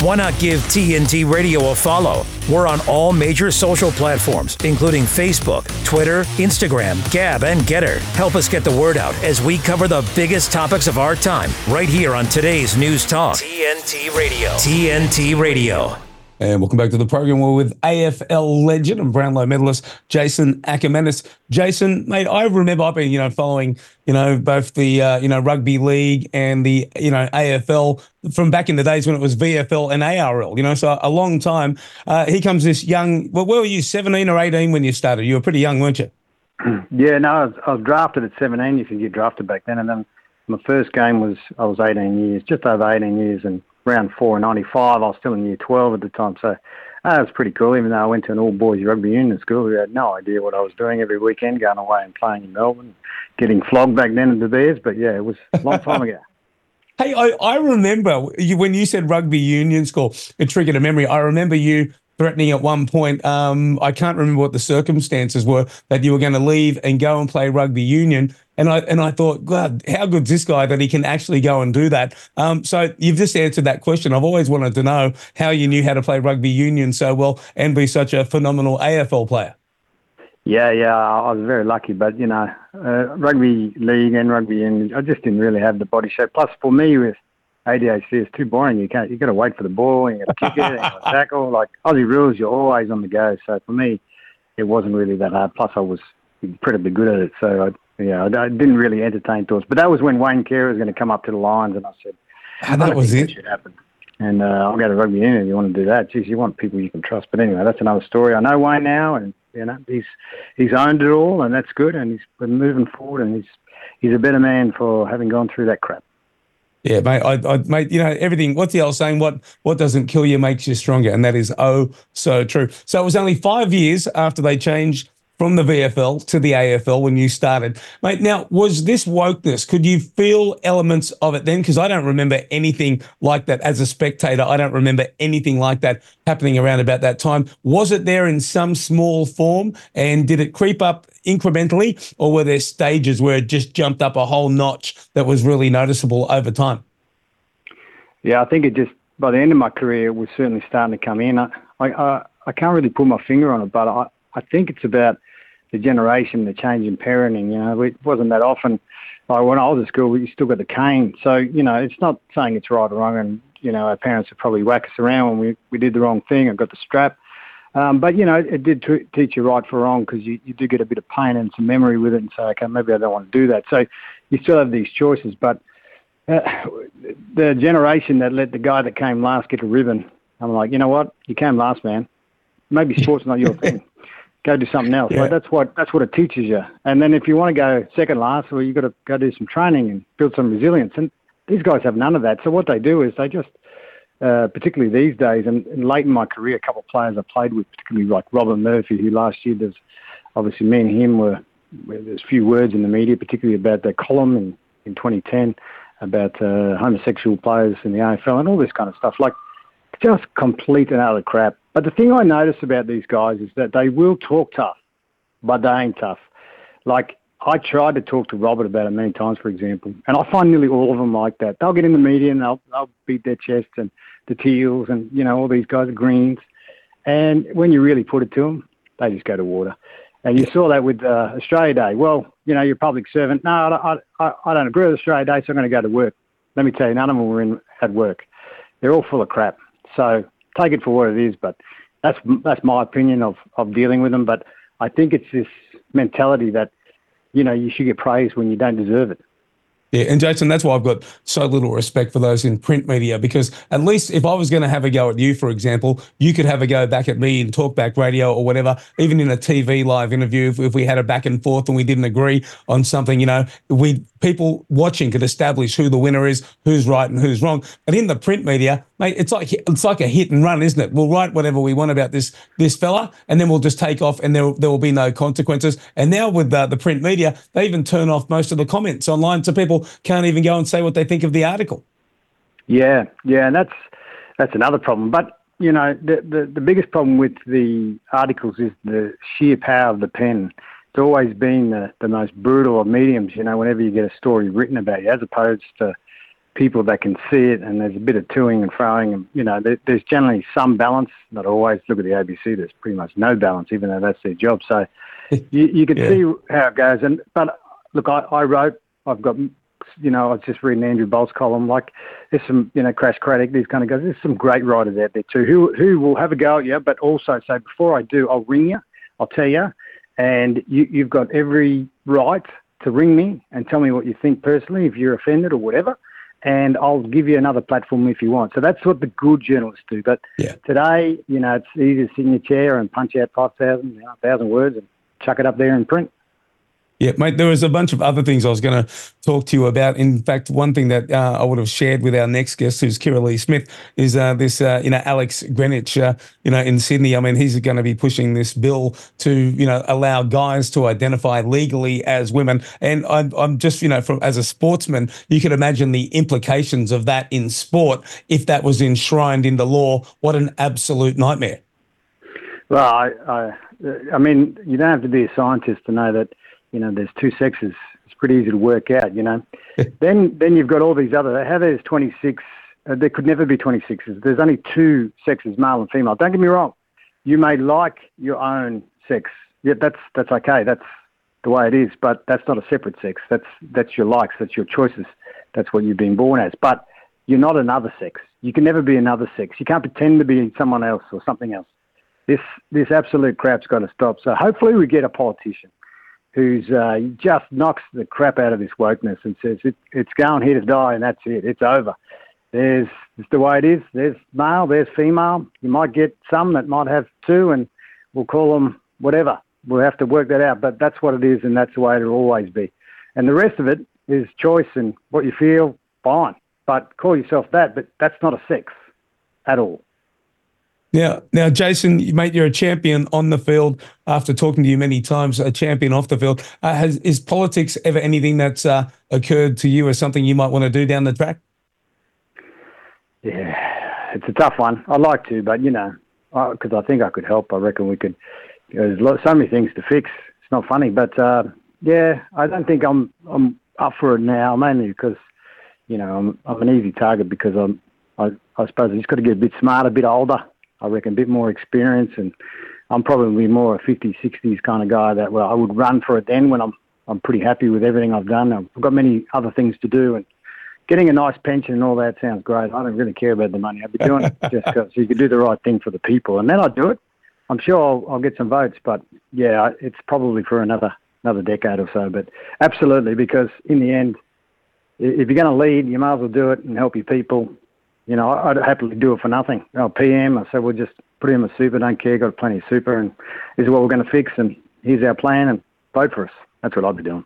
Speaker 1: Why not give TNT Radio a follow? We're on all major social platforms, including Facebook, Twitter, Instagram, Gab, and Gettr. Help us get the word out as we cover the biggest topics of our time right here on today's News Talk. TNT Radio. TNT Radio.
Speaker 2: And welcome back to the program. We're with AFL legend and Brownlow medalist Jason Akermanis. Jason, mate, I remember I've been, you know, following, you know, both the, uh, you know, rugby league and the, you know, AFL from back in the days when it was VFL and ARL, you know, so a long time. Uh, here comes this young, well, where were you, 17 or 18 when you started? You were pretty young, weren't you?
Speaker 15: Yeah, no, I was, I was drafted at 17 You you get drafted back then. And then my first game was, I was 18 years, just over 18 years. And round four in 95, I was still in year 12 at the time. So uh, it was pretty cool, even though I went to an all boys rugby union school. We had no idea what I was doing every weekend, going away and playing in Melbourne, getting flogged back then in the Bears. But yeah, it was a long time ago.
Speaker 2: Hey, I, I remember you, when you said rugby union school, it triggered a memory. I remember you threatening at one point, um, I can't remember what the circumstances were, that you were going to leave and go and play rugby union. And I and I thought, God, how good's this guy that he can actually go and do that? Um, so you've just answered that question. I've always wanted to know how you knew how to play rugby union so well and be such a phenomenal AFL player.
Speaker 15: Yeah, yeah, I was very lucky, but you know, uh, rugby league and rugby union, I just didn't really have the body shape. Plus, for me, with ADHD, it's too boring. You can't, you got to wait for the ball, you got to kick it, and you got to tackle. Like Aussie rules, you're always on the go. So for me, it wasn't really that hard. Plus, I was incredibly good at it. So I, yeah, I, I didn't really entertain thoughts. But that was when Wayne Carey was going to come up to the Lions, and I said,
Speaker 2: "How that was it."
Speaker 15: That should happen. And uh, I'll go to rugby union if you want to do that. Geez, you want people you can trust. But anyway, that's another story. I know Wayne now, and you know he's he's owned it all, and that's good. And he's been moving forward, and he's he's a better man for having gone through that crap.
Speaker 2: Yeah, mate. I, I, mate. You know everything. What's the old saying? What what doesn't kill you makes you stronger, and that is oh so true. So it was only five years after they changed from the VFL to the AFL when you started, mate. Now, was this wokeness? Could you feel elements of it then? Because I don't remember anything like that as a spectator. I don't remember anything like that happening around about that time. Was it there in some small form, and did it creep up incrementally, or were there stages where it just jumped up a whole notch that was really noticeable over time?
Speaker 15: Yeah, I think it just by the end of my career it was certainly starting to come in. I I, I can't really put my finger on it, but I I think it's about the generation, the change in parenting. You know, it wasn't that often. Like when I was at school, you still got the cane. So you know, it's not saying it's right or wrong, and you know, our parents would probably whack us around when we we did the wrong thing and got the strap. Um, but you know, it did t- teach you right for wrong because you, you do get a bit of pain and some memory with it, and say, okay, maybe I don't want to do that. So you still have these choices, but uh, the generation that let the guy that came last get a ribbon, I'm like, you know what? You came last, man. Maybe sport's not your thing. Go do something else.
Speaker 2: Yeah.
Speaker 15: Like that's what that's what it teaches you. And then if you want to go second last, well, you've got to go do some training and build some resilience. And these guys have none of that. So what they do is they just uh, particularly these days, and, and late in my career, a couple of players I played with, particularly like Robert Murphy, who last year, there's obviously me and him were, there's a few words in the media, particularly about the column in, in 2010 about uh, homosexual players in the AFL and all this kind of stuff. Like, just complete and utter crap. But the thing I notice about these guys is that they will talk tough, but they ain't tough. Like, I tried to talk to Robert about it many times, for example, and I find nearly all of them like that. They'll get in the media and they'll, they'll beat their chests and the Teals and, you know, all these guys, the Greens. And when you really put it to them, they just go to water. And you saw that with uh, Australia Day. Well, you know, you're a public servant. No, I, I, I don't agree with Australia Day, so I'm going to go to work. Let me tell you, none of them were in at work. They're all full of crap. So take it for what it is. But that's that's my opinion of of dealing with them. But I think it's this mentality that you know you should get praise when you don't deserve it.
Speaker 2: Yeah, and Jason, that's why I've got so little respect for those in print media because at least if I was going to have a go at you, for example, you could have a go back at me in talkback radio or whatever, even in a TV live interview, if, if we had a back and forth and we didn't agree on something, you know, we people watching could establish who the winner is, who's right and who's wrong. But in the print media, mate, it's like it's like a hit and run, isn't it? We'll write whatever we want about this this fella, and then we'll just take off, and there there will be no consequences. And now with the, the print media, they even turn off most of the comments online, so people can't even go and say what they think of the article.
Speaker 15: Yeah, yeah, and that's that's another problem. But you know, the the, the biggest problem with the articles is the sheer power of the pen it's always been the, the most brutal of mediums, you know, whenever you get a story written about you, as opposed to people that can see it and there's a bit of toing and throwing and, you know, there, there's generally some balance, not always. Look at the ABC, there's pretty much no balance, even though that's their job. So you, you can yeah. see how it goes. And But look, I, I wrote, I've got you know, I was just reading Andrew Bolt's column. Like, there's some, you know, Crash Craddock, these kind of guys. There's some great writers out there too who who will have a go at you, but also say before I do, I'll ring you, I'll tell you, and you, you've got every right to ring me and tell me what you think personally if you're offended or whatever and I'll give you another platform if you want. So that's what the good journalists do. But
Speaker 2: yeah.
Speaker 15: today, you know, it's easy to sit in your chair and punch out 5,000, you know, 1,000 words and chuck it up there in print.
Speaker 2: Yeah, mate, there was a bunch of other things I was going to talk to you about. In fact, one thing that uh, I would have shared with our next guest, who's Kirralie Smith, is uh, this, uh, you know, Alex Greenwich, uh, you know, in Sydney. I mean, he's going to be pushing this bill to, you know, allow guys to identify legally as women. And I'm, I'm just, you know, from as a sportsman, you can imagine the implications of that in sport if that was enshrined in the law. What an absolute nightmare.
Speaker 15: Well, I, I, I mean, you don't have to be a scientist to know that you know, there's two sexes. It's pretty easy to work out, you know. then then you've got all these other. How there's 26. Uh, there could never be 26s. There's only two sexes, male and female. Don't get me wrong. You may like your own sex. Yeah, that's that's okay. That's the way it is. But that's not a separate sex. That's that's your likes. That's your choices. That's what you've been born as. But you're not another sex. You can never be another sex. You can't pretend to be someone else or something else. This this absolute crap's got to stop. So hopefully we get a politician who's uh, just knocks the crap out of this wokeness and says it, it's going here to die and that's it. It's over. There's it's the way it is. There's male, there's female. You might get some that might have two, and we'll call them whatever. We'll have to work that out, but that's what it is, and that's the way it'll always be. And the rest of it is choice and what you feel. Fine, but call yourself that, but that's not a sex at all.
Speaker 2: Now, now, Jason, mate, you're a champion on the field. After talking to you many times, a champion off the field. Uh, has is politics ever anything that's uh, occurred to you, or something you might want to do down the track?
Speaker 15: Yeah, it's a tough one. I'd like to, but you know, because I think I could help. I reckon we could. There's so many things to fix. It's not funny, but uh, yeah, I don't think I'm I'm up for it now. Mainly because you know I'm I'm an easy target because I'm I, I suppose I just got to get a bit smarter, a bit older I reckon, a bit more experience. And I'm probably more a 50s, 60s kind of guy that well, I would run for it then when I'm I'm pretty happy with everything I've done. I've got many other things to do, and getting a nice pension and all that sounds great. I don't really care about the money. I'd be doing it just because you could do the right thing for the people, and then I'd do it. I'm sure I'll, I'll get some votes, but yeah, it's probably for another another decade or so. But absolutely, because in the end, if you're going to lead, you might as well do it and help your people you know, I'd happily do it for nothing. Know, PM, I said, we'll just put him in a super, don't care, got plenty of super, and this is what we're going to fix, and here's our plan, and vote for us. That's what I'd be doing.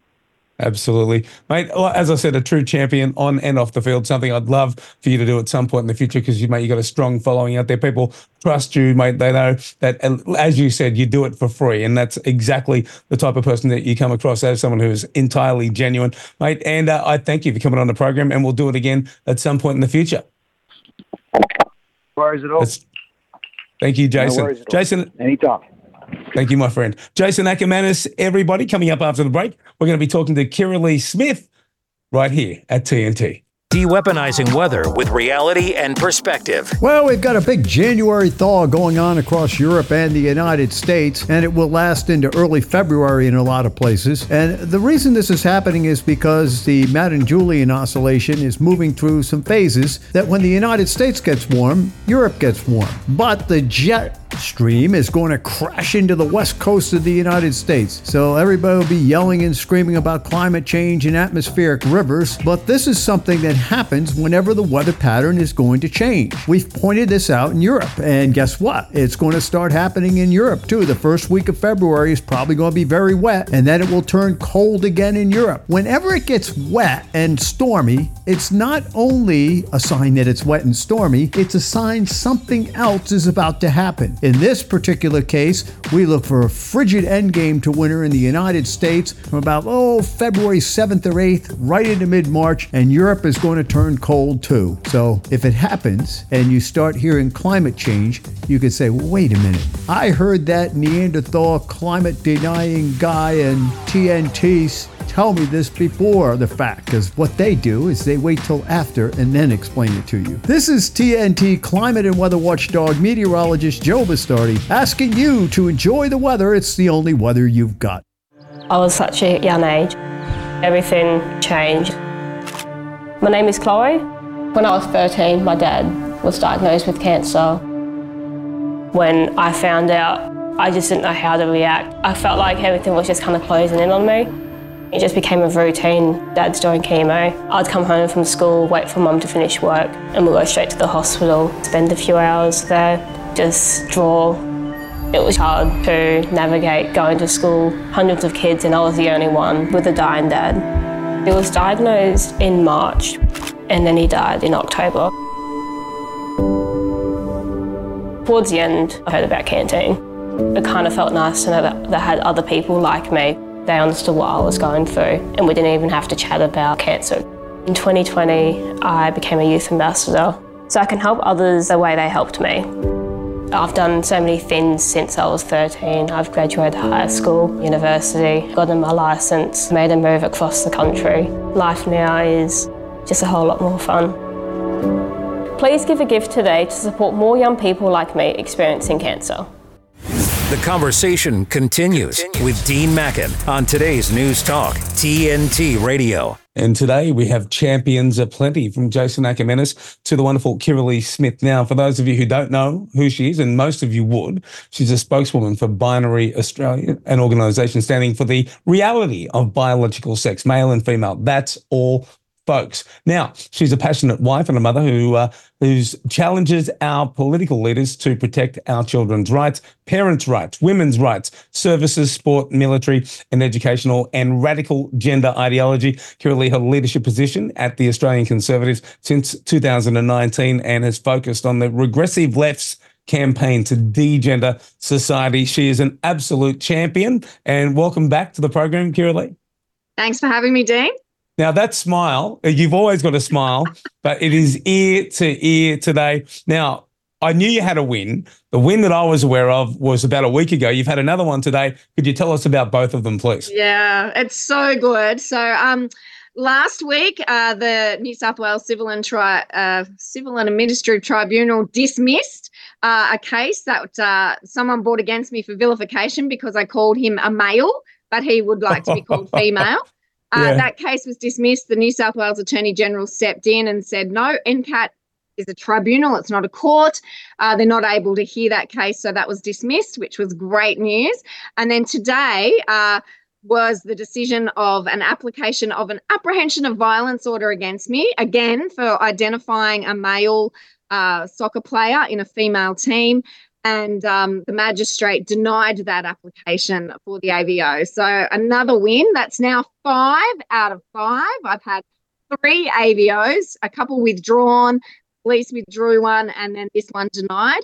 Speaker 2: Absolutely. Mate, as I said, a true champion on and off the field, something I'd love for you to do at some point in the future because you, mate, you got a strong following out there. People trust you, mate. They know that, as you said, you do it for free. And that's exactly the type of person that you come across as someone who is entirely genuine, mate. And uh, I thank you for coming on the program, and we'll do it again at some point in the future
Speaker 15: worries at all. That's,
Speaker 2: thank you, Jason. No Jason,
Speaker 15: anytime.
Speaker 2: Thank you, my friend. Jason Akermanis, everybody, coming up after the break. We're going to be talking to Kirralie Smith right here at TNT.
Speaker 1: De-weaponizing weather with reality and perspective.
Speaker 17: Well, we've got a big January thaw going on across Europe and the United States, and it will last into early February in a lot of places. And the reason this is happening is because the Madden-Julian oscillation is moving through some phases that when the United States gets warm, Europe gets warm. But the jet stream is going to crash into the west coast of the United States. So everybody will be yelling and screaming about climate change and atmospheric rivers, but this is something that happens whenever the weather pattern is going to change. We've pointed this out in Europe, and guess what? It's going to start happening in Europe too. The first week of February is probably going to be very wet, and then it will turn cold again in Europe. Whenever it gets wet and stormy, it's not only a sign that it's wet and stormy, it's a sign something else is about to happen. In this particular case, we look for a frigid endgame to winter in the United States from about, oh, February 7th or 8th, right into mid March, and Europe is going to turn cold too. So if it happens and you start hearing climate change, you could say, well, wait a minute. I heard that Neanderthal climate denying guy and TNTs tell me this before the fact because what they do is they wait till after and then explain it to you. This is TNT climate and weather watchdog meteorologist Joe Bastardi asking you to enjoy the weather. It's the only weather you've got.
Speaker 18: I was such a young age. Everything changed. My name is Chloe. When I was 13, my dad was diagnosed with cancer. When I found out, I just didn't know how to react. I felt like everything was just kind of closing in on me. It just became a routine. Dad's doing chemo. I'd come home from school, wait for mum to finish work, and we'll go straight to the hospital, spend a few hours there, just draw. It was hard to navigate going to school, hundreds of kids, and I was the only one with a dying dad. He was diagnosed in March, and then he died in October. Towards the end, I heard about canteen. It kind of felt nice to know that they had other people like me they understood what I was going through, and we didn't even have to chat about cancer. In 2020, I became a youth ambassador, so I can help others the way they helped me. I've done so many things since I was 13. I've graduated high school, university, gotten my license, made a move across the country. Life now is just a whole lot more fun. Please give a gift today to support more young people like me experiencing cancer.
Speaker 1: The conversation continues with Dean Mackin on today's News Talk, TNT Radio.
Speaker 2: And today we have champions aplenty from Jason Akermanis to the wonderful Kirralie Smith. Now, for those of you who don't know who she is, and most of you would, she's a spokeswoman for Binary Australia, an organisation standing for the reality of biological sex, male and female. That's all folks. Now, she's a passionate wife and a mother who uh, who's challenges our political leaders to protect our children's rights, parents' rights, women's rights, services, sport, military, and educational, and radical gender ideology. Currently held leadership position at the Australian Conservatives since 2019 and has focused on the regressive left's campaign to degender society. She is an absolute champion. And welcome back to the program, Kirralie.
Speaker 19: Thanks for having me, Dean.
Speaker 2: Now that smile, uh, you've always got a smile, but it is ear to ear today. Now, I knew you had a win. The win that I was aware of was about a week ago. You've had another one today. Could you tell us about both of them, please?
Speaker 19: Yeah, it's so good. So, um, last week, uh, the New South Wales Civil and Tri- uh, Civil and Administrative Tribunal dismissed uh, a case that uh, someone brought against me for vilification because I called him a male, but he would like to be called female. Uh, yeah. That case was dismissed. The New South Wales Attorney General stepped in and said, no, NCAT is a tribunal, it's not a court. Uh, they're not able to hear that case. So that was dismissed, which was great news. And then today, uh, was the decision of an application of an apprehension of violence order against me, again, for identifying a male uh, soccer player in a female team and um, the magistrate denied that application for the AVO. So another win. That's now five out of five. I've had three AVOs, a couple withdrawn, police withdrew one, and then this one denied.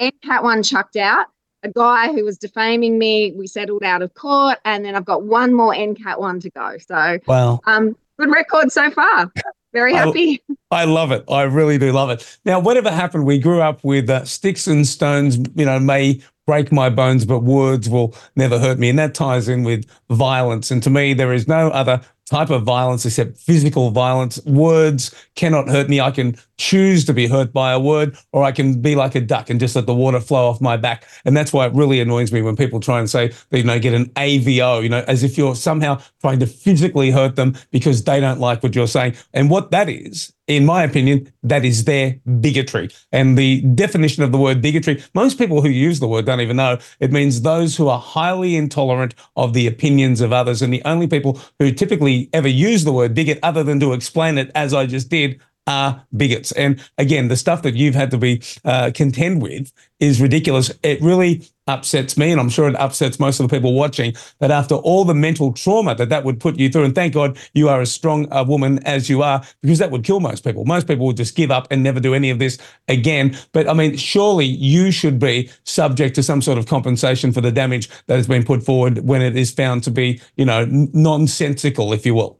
Speaker 19: NCAT one chucked out. A guy who was defaming me, we settled out of court, and then I've got one more NCAT one to go. So,
Speaker 2: wow,
Speaker 19: um, good record so far. Very happy.
Speaker 2: I love it. I really do love it. Now, whatever happened, we grew up with uh, sticks and stones, you know, may break my bones, but words will never hurt me. And that ties in with violence. And to me, there is no other type of violence except physical violence. Words cannot hurt me. I can choose to be hurt by a word, or I can be like a duck and just let the water flow off my back. And that's why it really annoys me when people try and say, you know, get an AVO, you know, as if you're somehow trying to physically hurt them because they don't like what you're saying. And what that is, in my opinion, that is their bigotry. And the definition of the word bigotry, most people who use the word don't even know. It means those who are highly intolerant of the opinions of others. And the only people who typically ever use the word bigot, other than to explain it as I just did, are bigots. And again, the stuff that you've had to be uh, contend with is ridiculous. It really upsets me, and I'm sure it upsets most of the people watching, that after all the mental trauma that that would put you through, and thank God you are as strong a woman as you are, because that would kill most people. Most people would just give up and never do any of this again. But I mean, surely you should be subject to some sort of compensation for the damage that has been put forward when it is found to be, you know, nonsensical, if you will.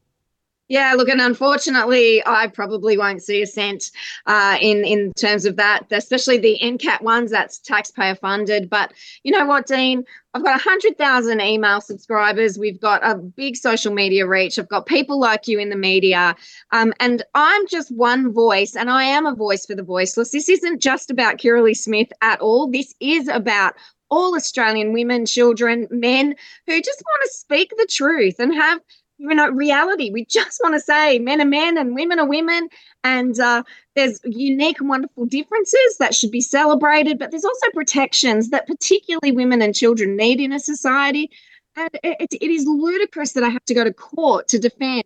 Speaker 19: Yeah, look, and unfortunately, I probably won't see a cent uh, in in terms of that, especially the NCAT ones. That's taxpayer funded. But you know what, Dean? I've got hundred thousand email subscribers. We've got a big social media reach. I've got people like you in the media, um, and I'm just one voice, and I am a voice for the voiceless. This isn't just about Kirralie Smith at all. This is about all Australian women, children, men who just want to speak the truth and have you know reality. We just want to say men are men and women are women and uh, there's unique and wonderful differences that should be celebrated but there's also protections that particularly women and children need in a society. And it, it is ludicrous that i have to go to court to defend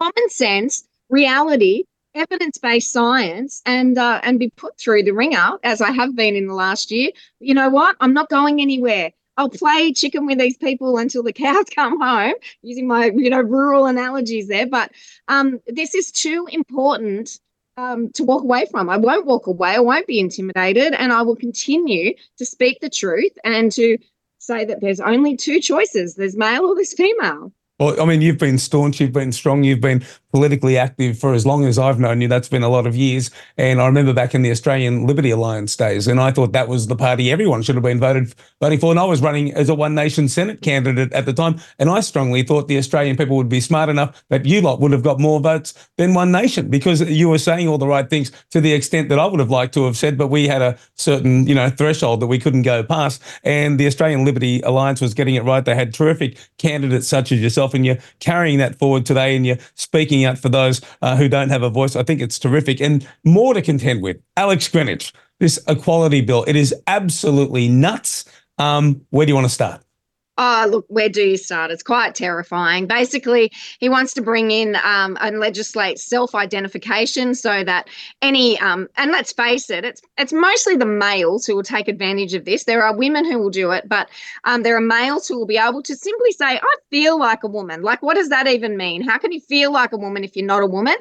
Speaker 19: common sense reality evidence-based science and uh, and be put through the ringer as i have been in the last year. You know what? I'm not going anywhere I'll play chicken with these people until the cows come home, using my you know rural analogies there. But um, this is too important um, to walk away from. I won't walk away. I won't be intimidated, and I will continue to speak the truth and to say that there's only two choices: there's male or there's female.
Speaker 2: Well, I mean, you've been staunch, you've been strong, you've been politically active for as long as I've known you. That's been a lot of years. And I remember back in the Australian Liberty Alliance days, and I thought that was the party everyone should have been voted voting for. And I was running as a One Nation Senate candidate at the time, and I strongly thought the Australian people would be smart enough that you lot would have got more votes than One Nation because you were saying all the right things to the extent that I would have liked to have said, but we had a certain, you know, threshold that we couldn't go past. And the Australian Liberty Alliance was getting it right. They had terrific candidates such as yourself and you're carrying that forward today and you're speaking out for those uh, who don't have a voice. I think it's terrific. And more to contend with. Alex Greenwich, this equality bill, it is absolutely nuts. Um, where do you want to start?
Speaker 19: Oh, look, where do you start? It's quite terrifying. Basically, he wants to bring in um, and legislate self-identification so that any um, and let's face it, it's it's mostly the males who will take advantage of this. There are women who will do it, but um, there are males who will be able to simply say, "I feel like a woman." Like, what does that even mean? How can you feel like a woman if you're not a woman?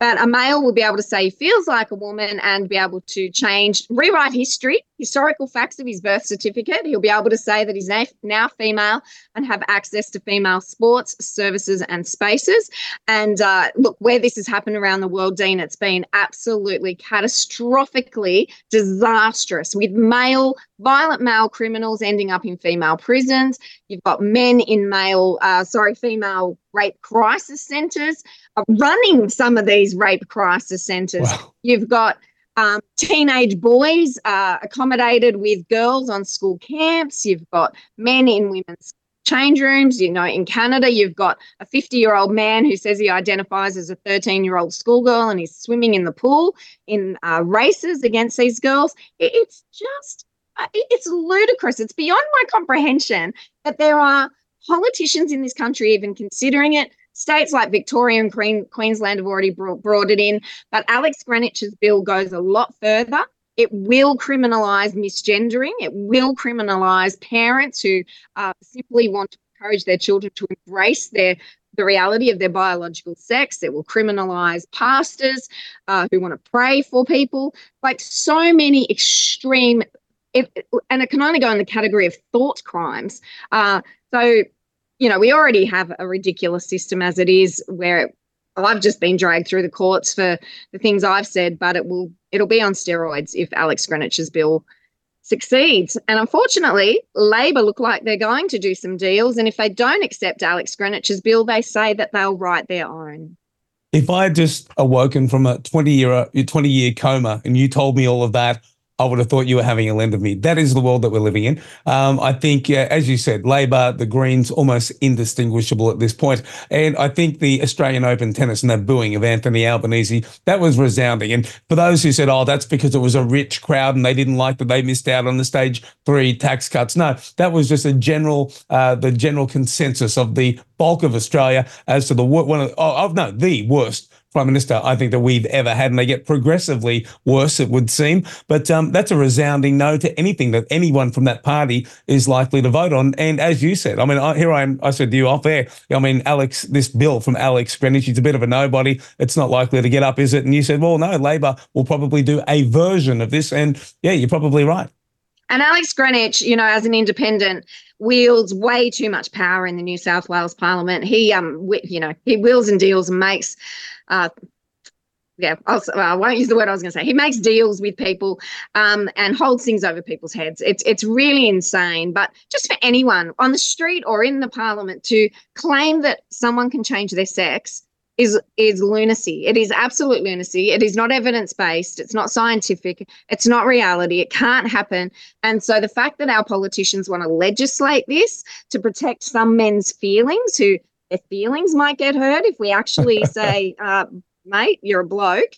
Speaker 19: But a male will be able to say he feels like a woman and be able to change, rewrite history, historical facts of his birth certificate. He'll be able to say that he's now female and have access to female sports, services, and spaces. And uh, look, where this has happened around the world, Dean, it's been absolutely catastrophically disastrous with male, violent male criminals ending up in female prisons. You've got men in male, uh, sorry, female rape crisis centres running some of these rape crisis centres. Wow. You've got um, teenage boys uh, accommodated with girls on school camps. You've got men in women's change rooms. You know, in Canada, you've got a 50 year old man who says he identifies as a 13 year old schoolgirl and he's swimming in the pool in uh, races against these girls. It's just, uh, it's ludicrous. It's beyond my comprehension that there are politicians in this country even considering it. States like Victoria and Queen, Queensland have already brought, brought it in, but Alex Greenwich's bill goes a lot further. It will criminalise misgendering. It will criminalise parents who uh, simply want to encourage their children to embrace their the reality of their biological sex. It will criminalise pastors uh, who want to pray for people. Like so many extreme, it, and it can only go in the category of thought crimes. Uh, so you know, we already have a ridiculous system as it is where I've just been dragged through the courts for the things I've said, but it will it'll be on steroids if Alex Greenwich's bill succeeds. And unfortunately, Labor look like they're going to do some deals. And if they don't accept Alex Greenwich's bill, they say that they'll write their own.
Speaker 2: If I had just awoken from a 20 year 20 year coma and you told me all of that, I would have thought you were having a lend of me. That is the world that we're living in. Um, I think, uh, as you said, Labor, the Greens, almost indistinguishable at this point. And I think the Australian Open tennis and that booing of Anthony Albanese, that was resounding. And for those who said, oh, that's because it was a rich crowd and they didn't like that they missed out on the stage three tax cuts. No, that was just a general, uh, the general consensus of the bulk of Australia as to the one of, oh, oh no, the worst prime minister I think that we've ever had, and they get progressively worse, it would seem. But um, that's a resounding no to anything that anyone from that party is likely to vote on. And as you said, I mean, I, here I am. I said to you off air. I mean, Alex, this bill from Alex Greenwich, he's a bit of a nobody. It's not likely to get up, is it? And you said, well, no, Labor will probably do a version of this. And yeah, you're probably right.
Speaker 19: And Alex Greenwich, you know, as an independent, wields way too much power in the New South Wales Parliament. He, um, you know, he wheels and deals and makes uh, yeah, I'll, I won't use the word I was going to say. He makes deals with people um, and holds things over people's heads. It's it's really insane. But just for anyone on the street or in the parliament to claim that someone can change their sex is is lunacy. It is absolute lunacy. It is not evidence based. It's not scientific. It's not reality. It can't happen. And so the fact that our politicians want to legislate this to protect some men's feelings who their feelings might get hurt if we actually say, uh, mate, you're a bloke,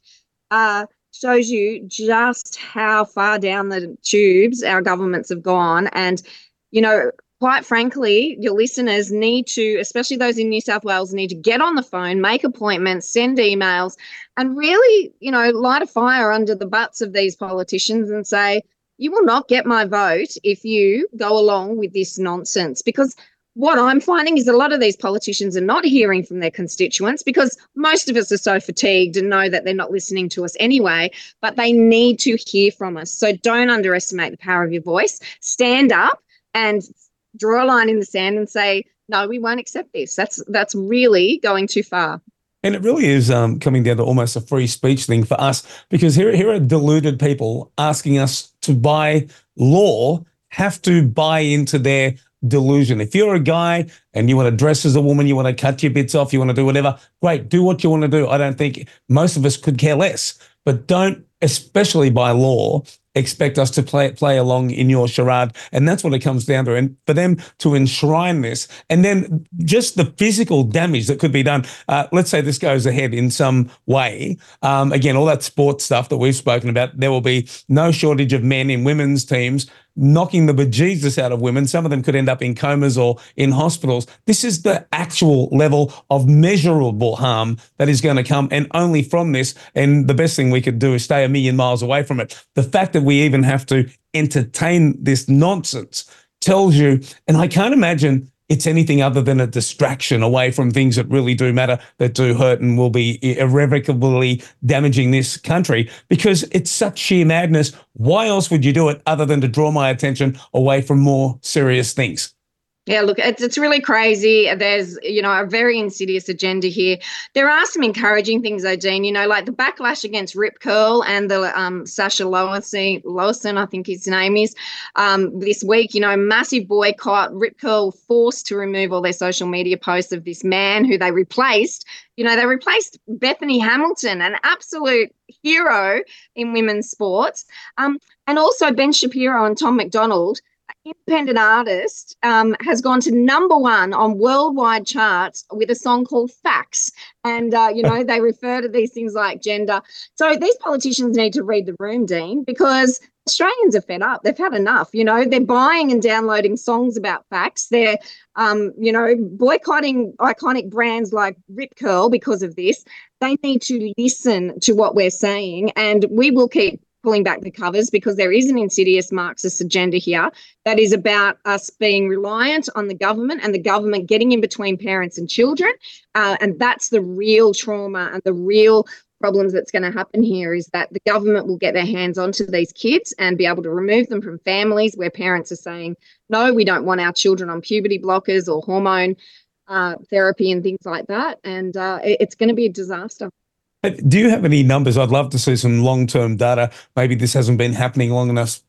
Speaker 19: uh, shows you just how far down the tubes our governments have gone. And, you know, quite frankly, your listeners need to, especially those in New South Wales, need to get on the phone, make appointments, send emails, and really, you know, light a fire under the butts of these politicians and say, you will not get my vote if you go along with this nonsense because what I'm finding is a lot of these politicians are not hearing from their constituents because most of us are so fatigued and know that they're not listening to us anyway, but they need to hear from us. So don't underestimate the power of your voice. Stand up and draw a line in the sand and say, no, we won't accept this. That's that's really going too far.
Speaker 2: And it really is um, coming down to almost a free speech thing for us because here, here are deluded people asking us to buy law, have to buy into their delusion. If you're a guy and you want to dress as a woman, you want to cut your bits off, you want to do whatever, great, do what you want to do. I don't think most of us could care less, but don't, especially by law, expect us to play play along in your charade. And that's what it comes down to. And for them to enshrine this and then just the physical damage that could be done. Uh, let's say this goes ahead in some way. Um, again all that sports stuff that we've spoken about there will be no shortage of men in women's teams knocking the bejesus out of women. Some of them could end up in comas or in hospitals. This is the actual level of measurable harm that is going to come, and only from this. And the best thing we could do is stay a million miles away from it. The fact that we even have to entertain this nonsense tells you, and I can't imagine it's anything other than a distraction away from things that really do matter, that do hurt and will be irrevocably damaging this country because it's such sheer madness. Why else would you do it other than to draw my attention away from more serious things?
Speaker 19: Yeah, look, it's, it's really crazy. There's, you know, a very insidious agenda here. There are some encouraging things, though, Dean, you know, like the backlash against Rip Curl and the um, Sasha Lawson, I think his name is, um, this week, you know, massive boycott, Rip Curl forced to remove all their social media posts of this man who they replaced. You know, they replaced Bethany Hamilton, an absolute hero in women's sports. Um, and also Ben Shapiro and Tom MacDonald independent artist um, has gone to number one on worldwide charts with a song called Facts. And, uh, you know, they refer to these things like gender. So these politicians need to read the room, Dean, because Australians are fed up. They've had enough. You know, they're buying and downloading songs about facts. They're, um, you know, boycotting iconic brands like Rip Curl because of this. They need to listen to what we're saying, and we will keep pulling back the covers because there is an insidious Marxist agenda here that is about us being reliant on the government and the government getting in between parents and children. Uh, and that's the real trauma and the real problems that's going to happen here is that the government will get their hands onto these kids and be able to remove them from families where parents are saying, no, we don't want our children on puberty blockers or hormone uh, therapy and things like that. And uh, it, it's going to be a disaster.
Speaker 2: Do you have any numbers? I'd love to see some long-term data. Maybe this hasn't been happening long enough,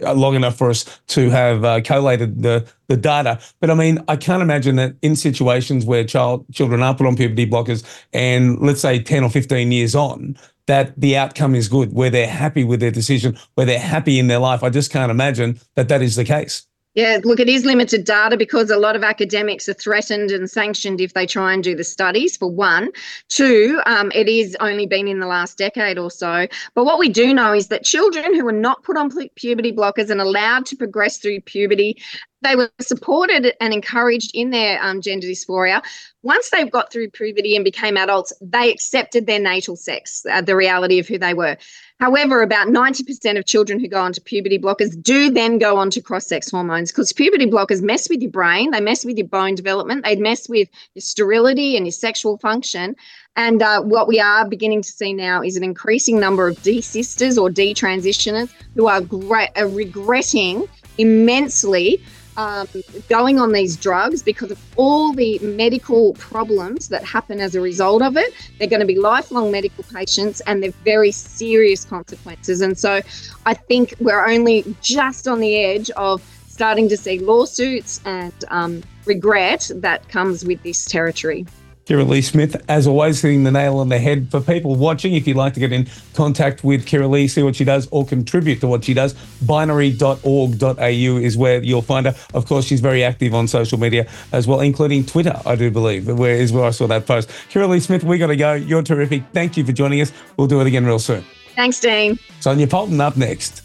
Speaker 2: long enough for us to have uh, collated the the data. But I mean, I can't imagine that in situations where child children are put on puberty blockers, and let's say ten or fifteen years on, that the outcome is good, where they're happy with their decision, where they're happy in their life. I just can't imagine that that is the case.
Speaker 19: Yeah, look, it is limited data because a lot of academics are threatened and sanctioned if they try and do the studies, for one. Two, um, it is only been in the last decade or so. But what we do know is that children who are not put on puberty blockers and allowed to progress through puberty, they were supported and encouraged in their um, gender dysphoria. Once they've got through puberty and became adults, they accepted their natal sex, uh, the reality of who they were. However, about 90% of children who go onto puberty blockers do then go on to cross sex hormones because puberty blockers mess with your brain, they mess with your bone development, they mess with your sterility and your sexual function. And uh, what we are beginning to see now is an increasing number of desisters or detransitioners who are, gra- are regretting immensely um, going on these drugs because of all the medical problems that happen as a result of it. They're going to be lifelong medical patients and they're very serious consequences. And so I think we're only just on the edge of starting to see lawsuits and um, regret that comes with this territory.
Speaker 2: Kirralie Smith, as always, hitting the nail on the head. For people watching, if you'd like to get in contact with Kirralie, see what she does, or contribute to what she does, binary.org.au is where you'll find her. Of course, she's very active on social media as well, including Twitter, I do believe, where is where I saw that post. Kirralie Smith, we got to go. You're terrific. Thank you for joining us. We'll do it again real soon.
Speaker 19: Thanks, Dean.
Speaker 2: Sonia Poulton up next.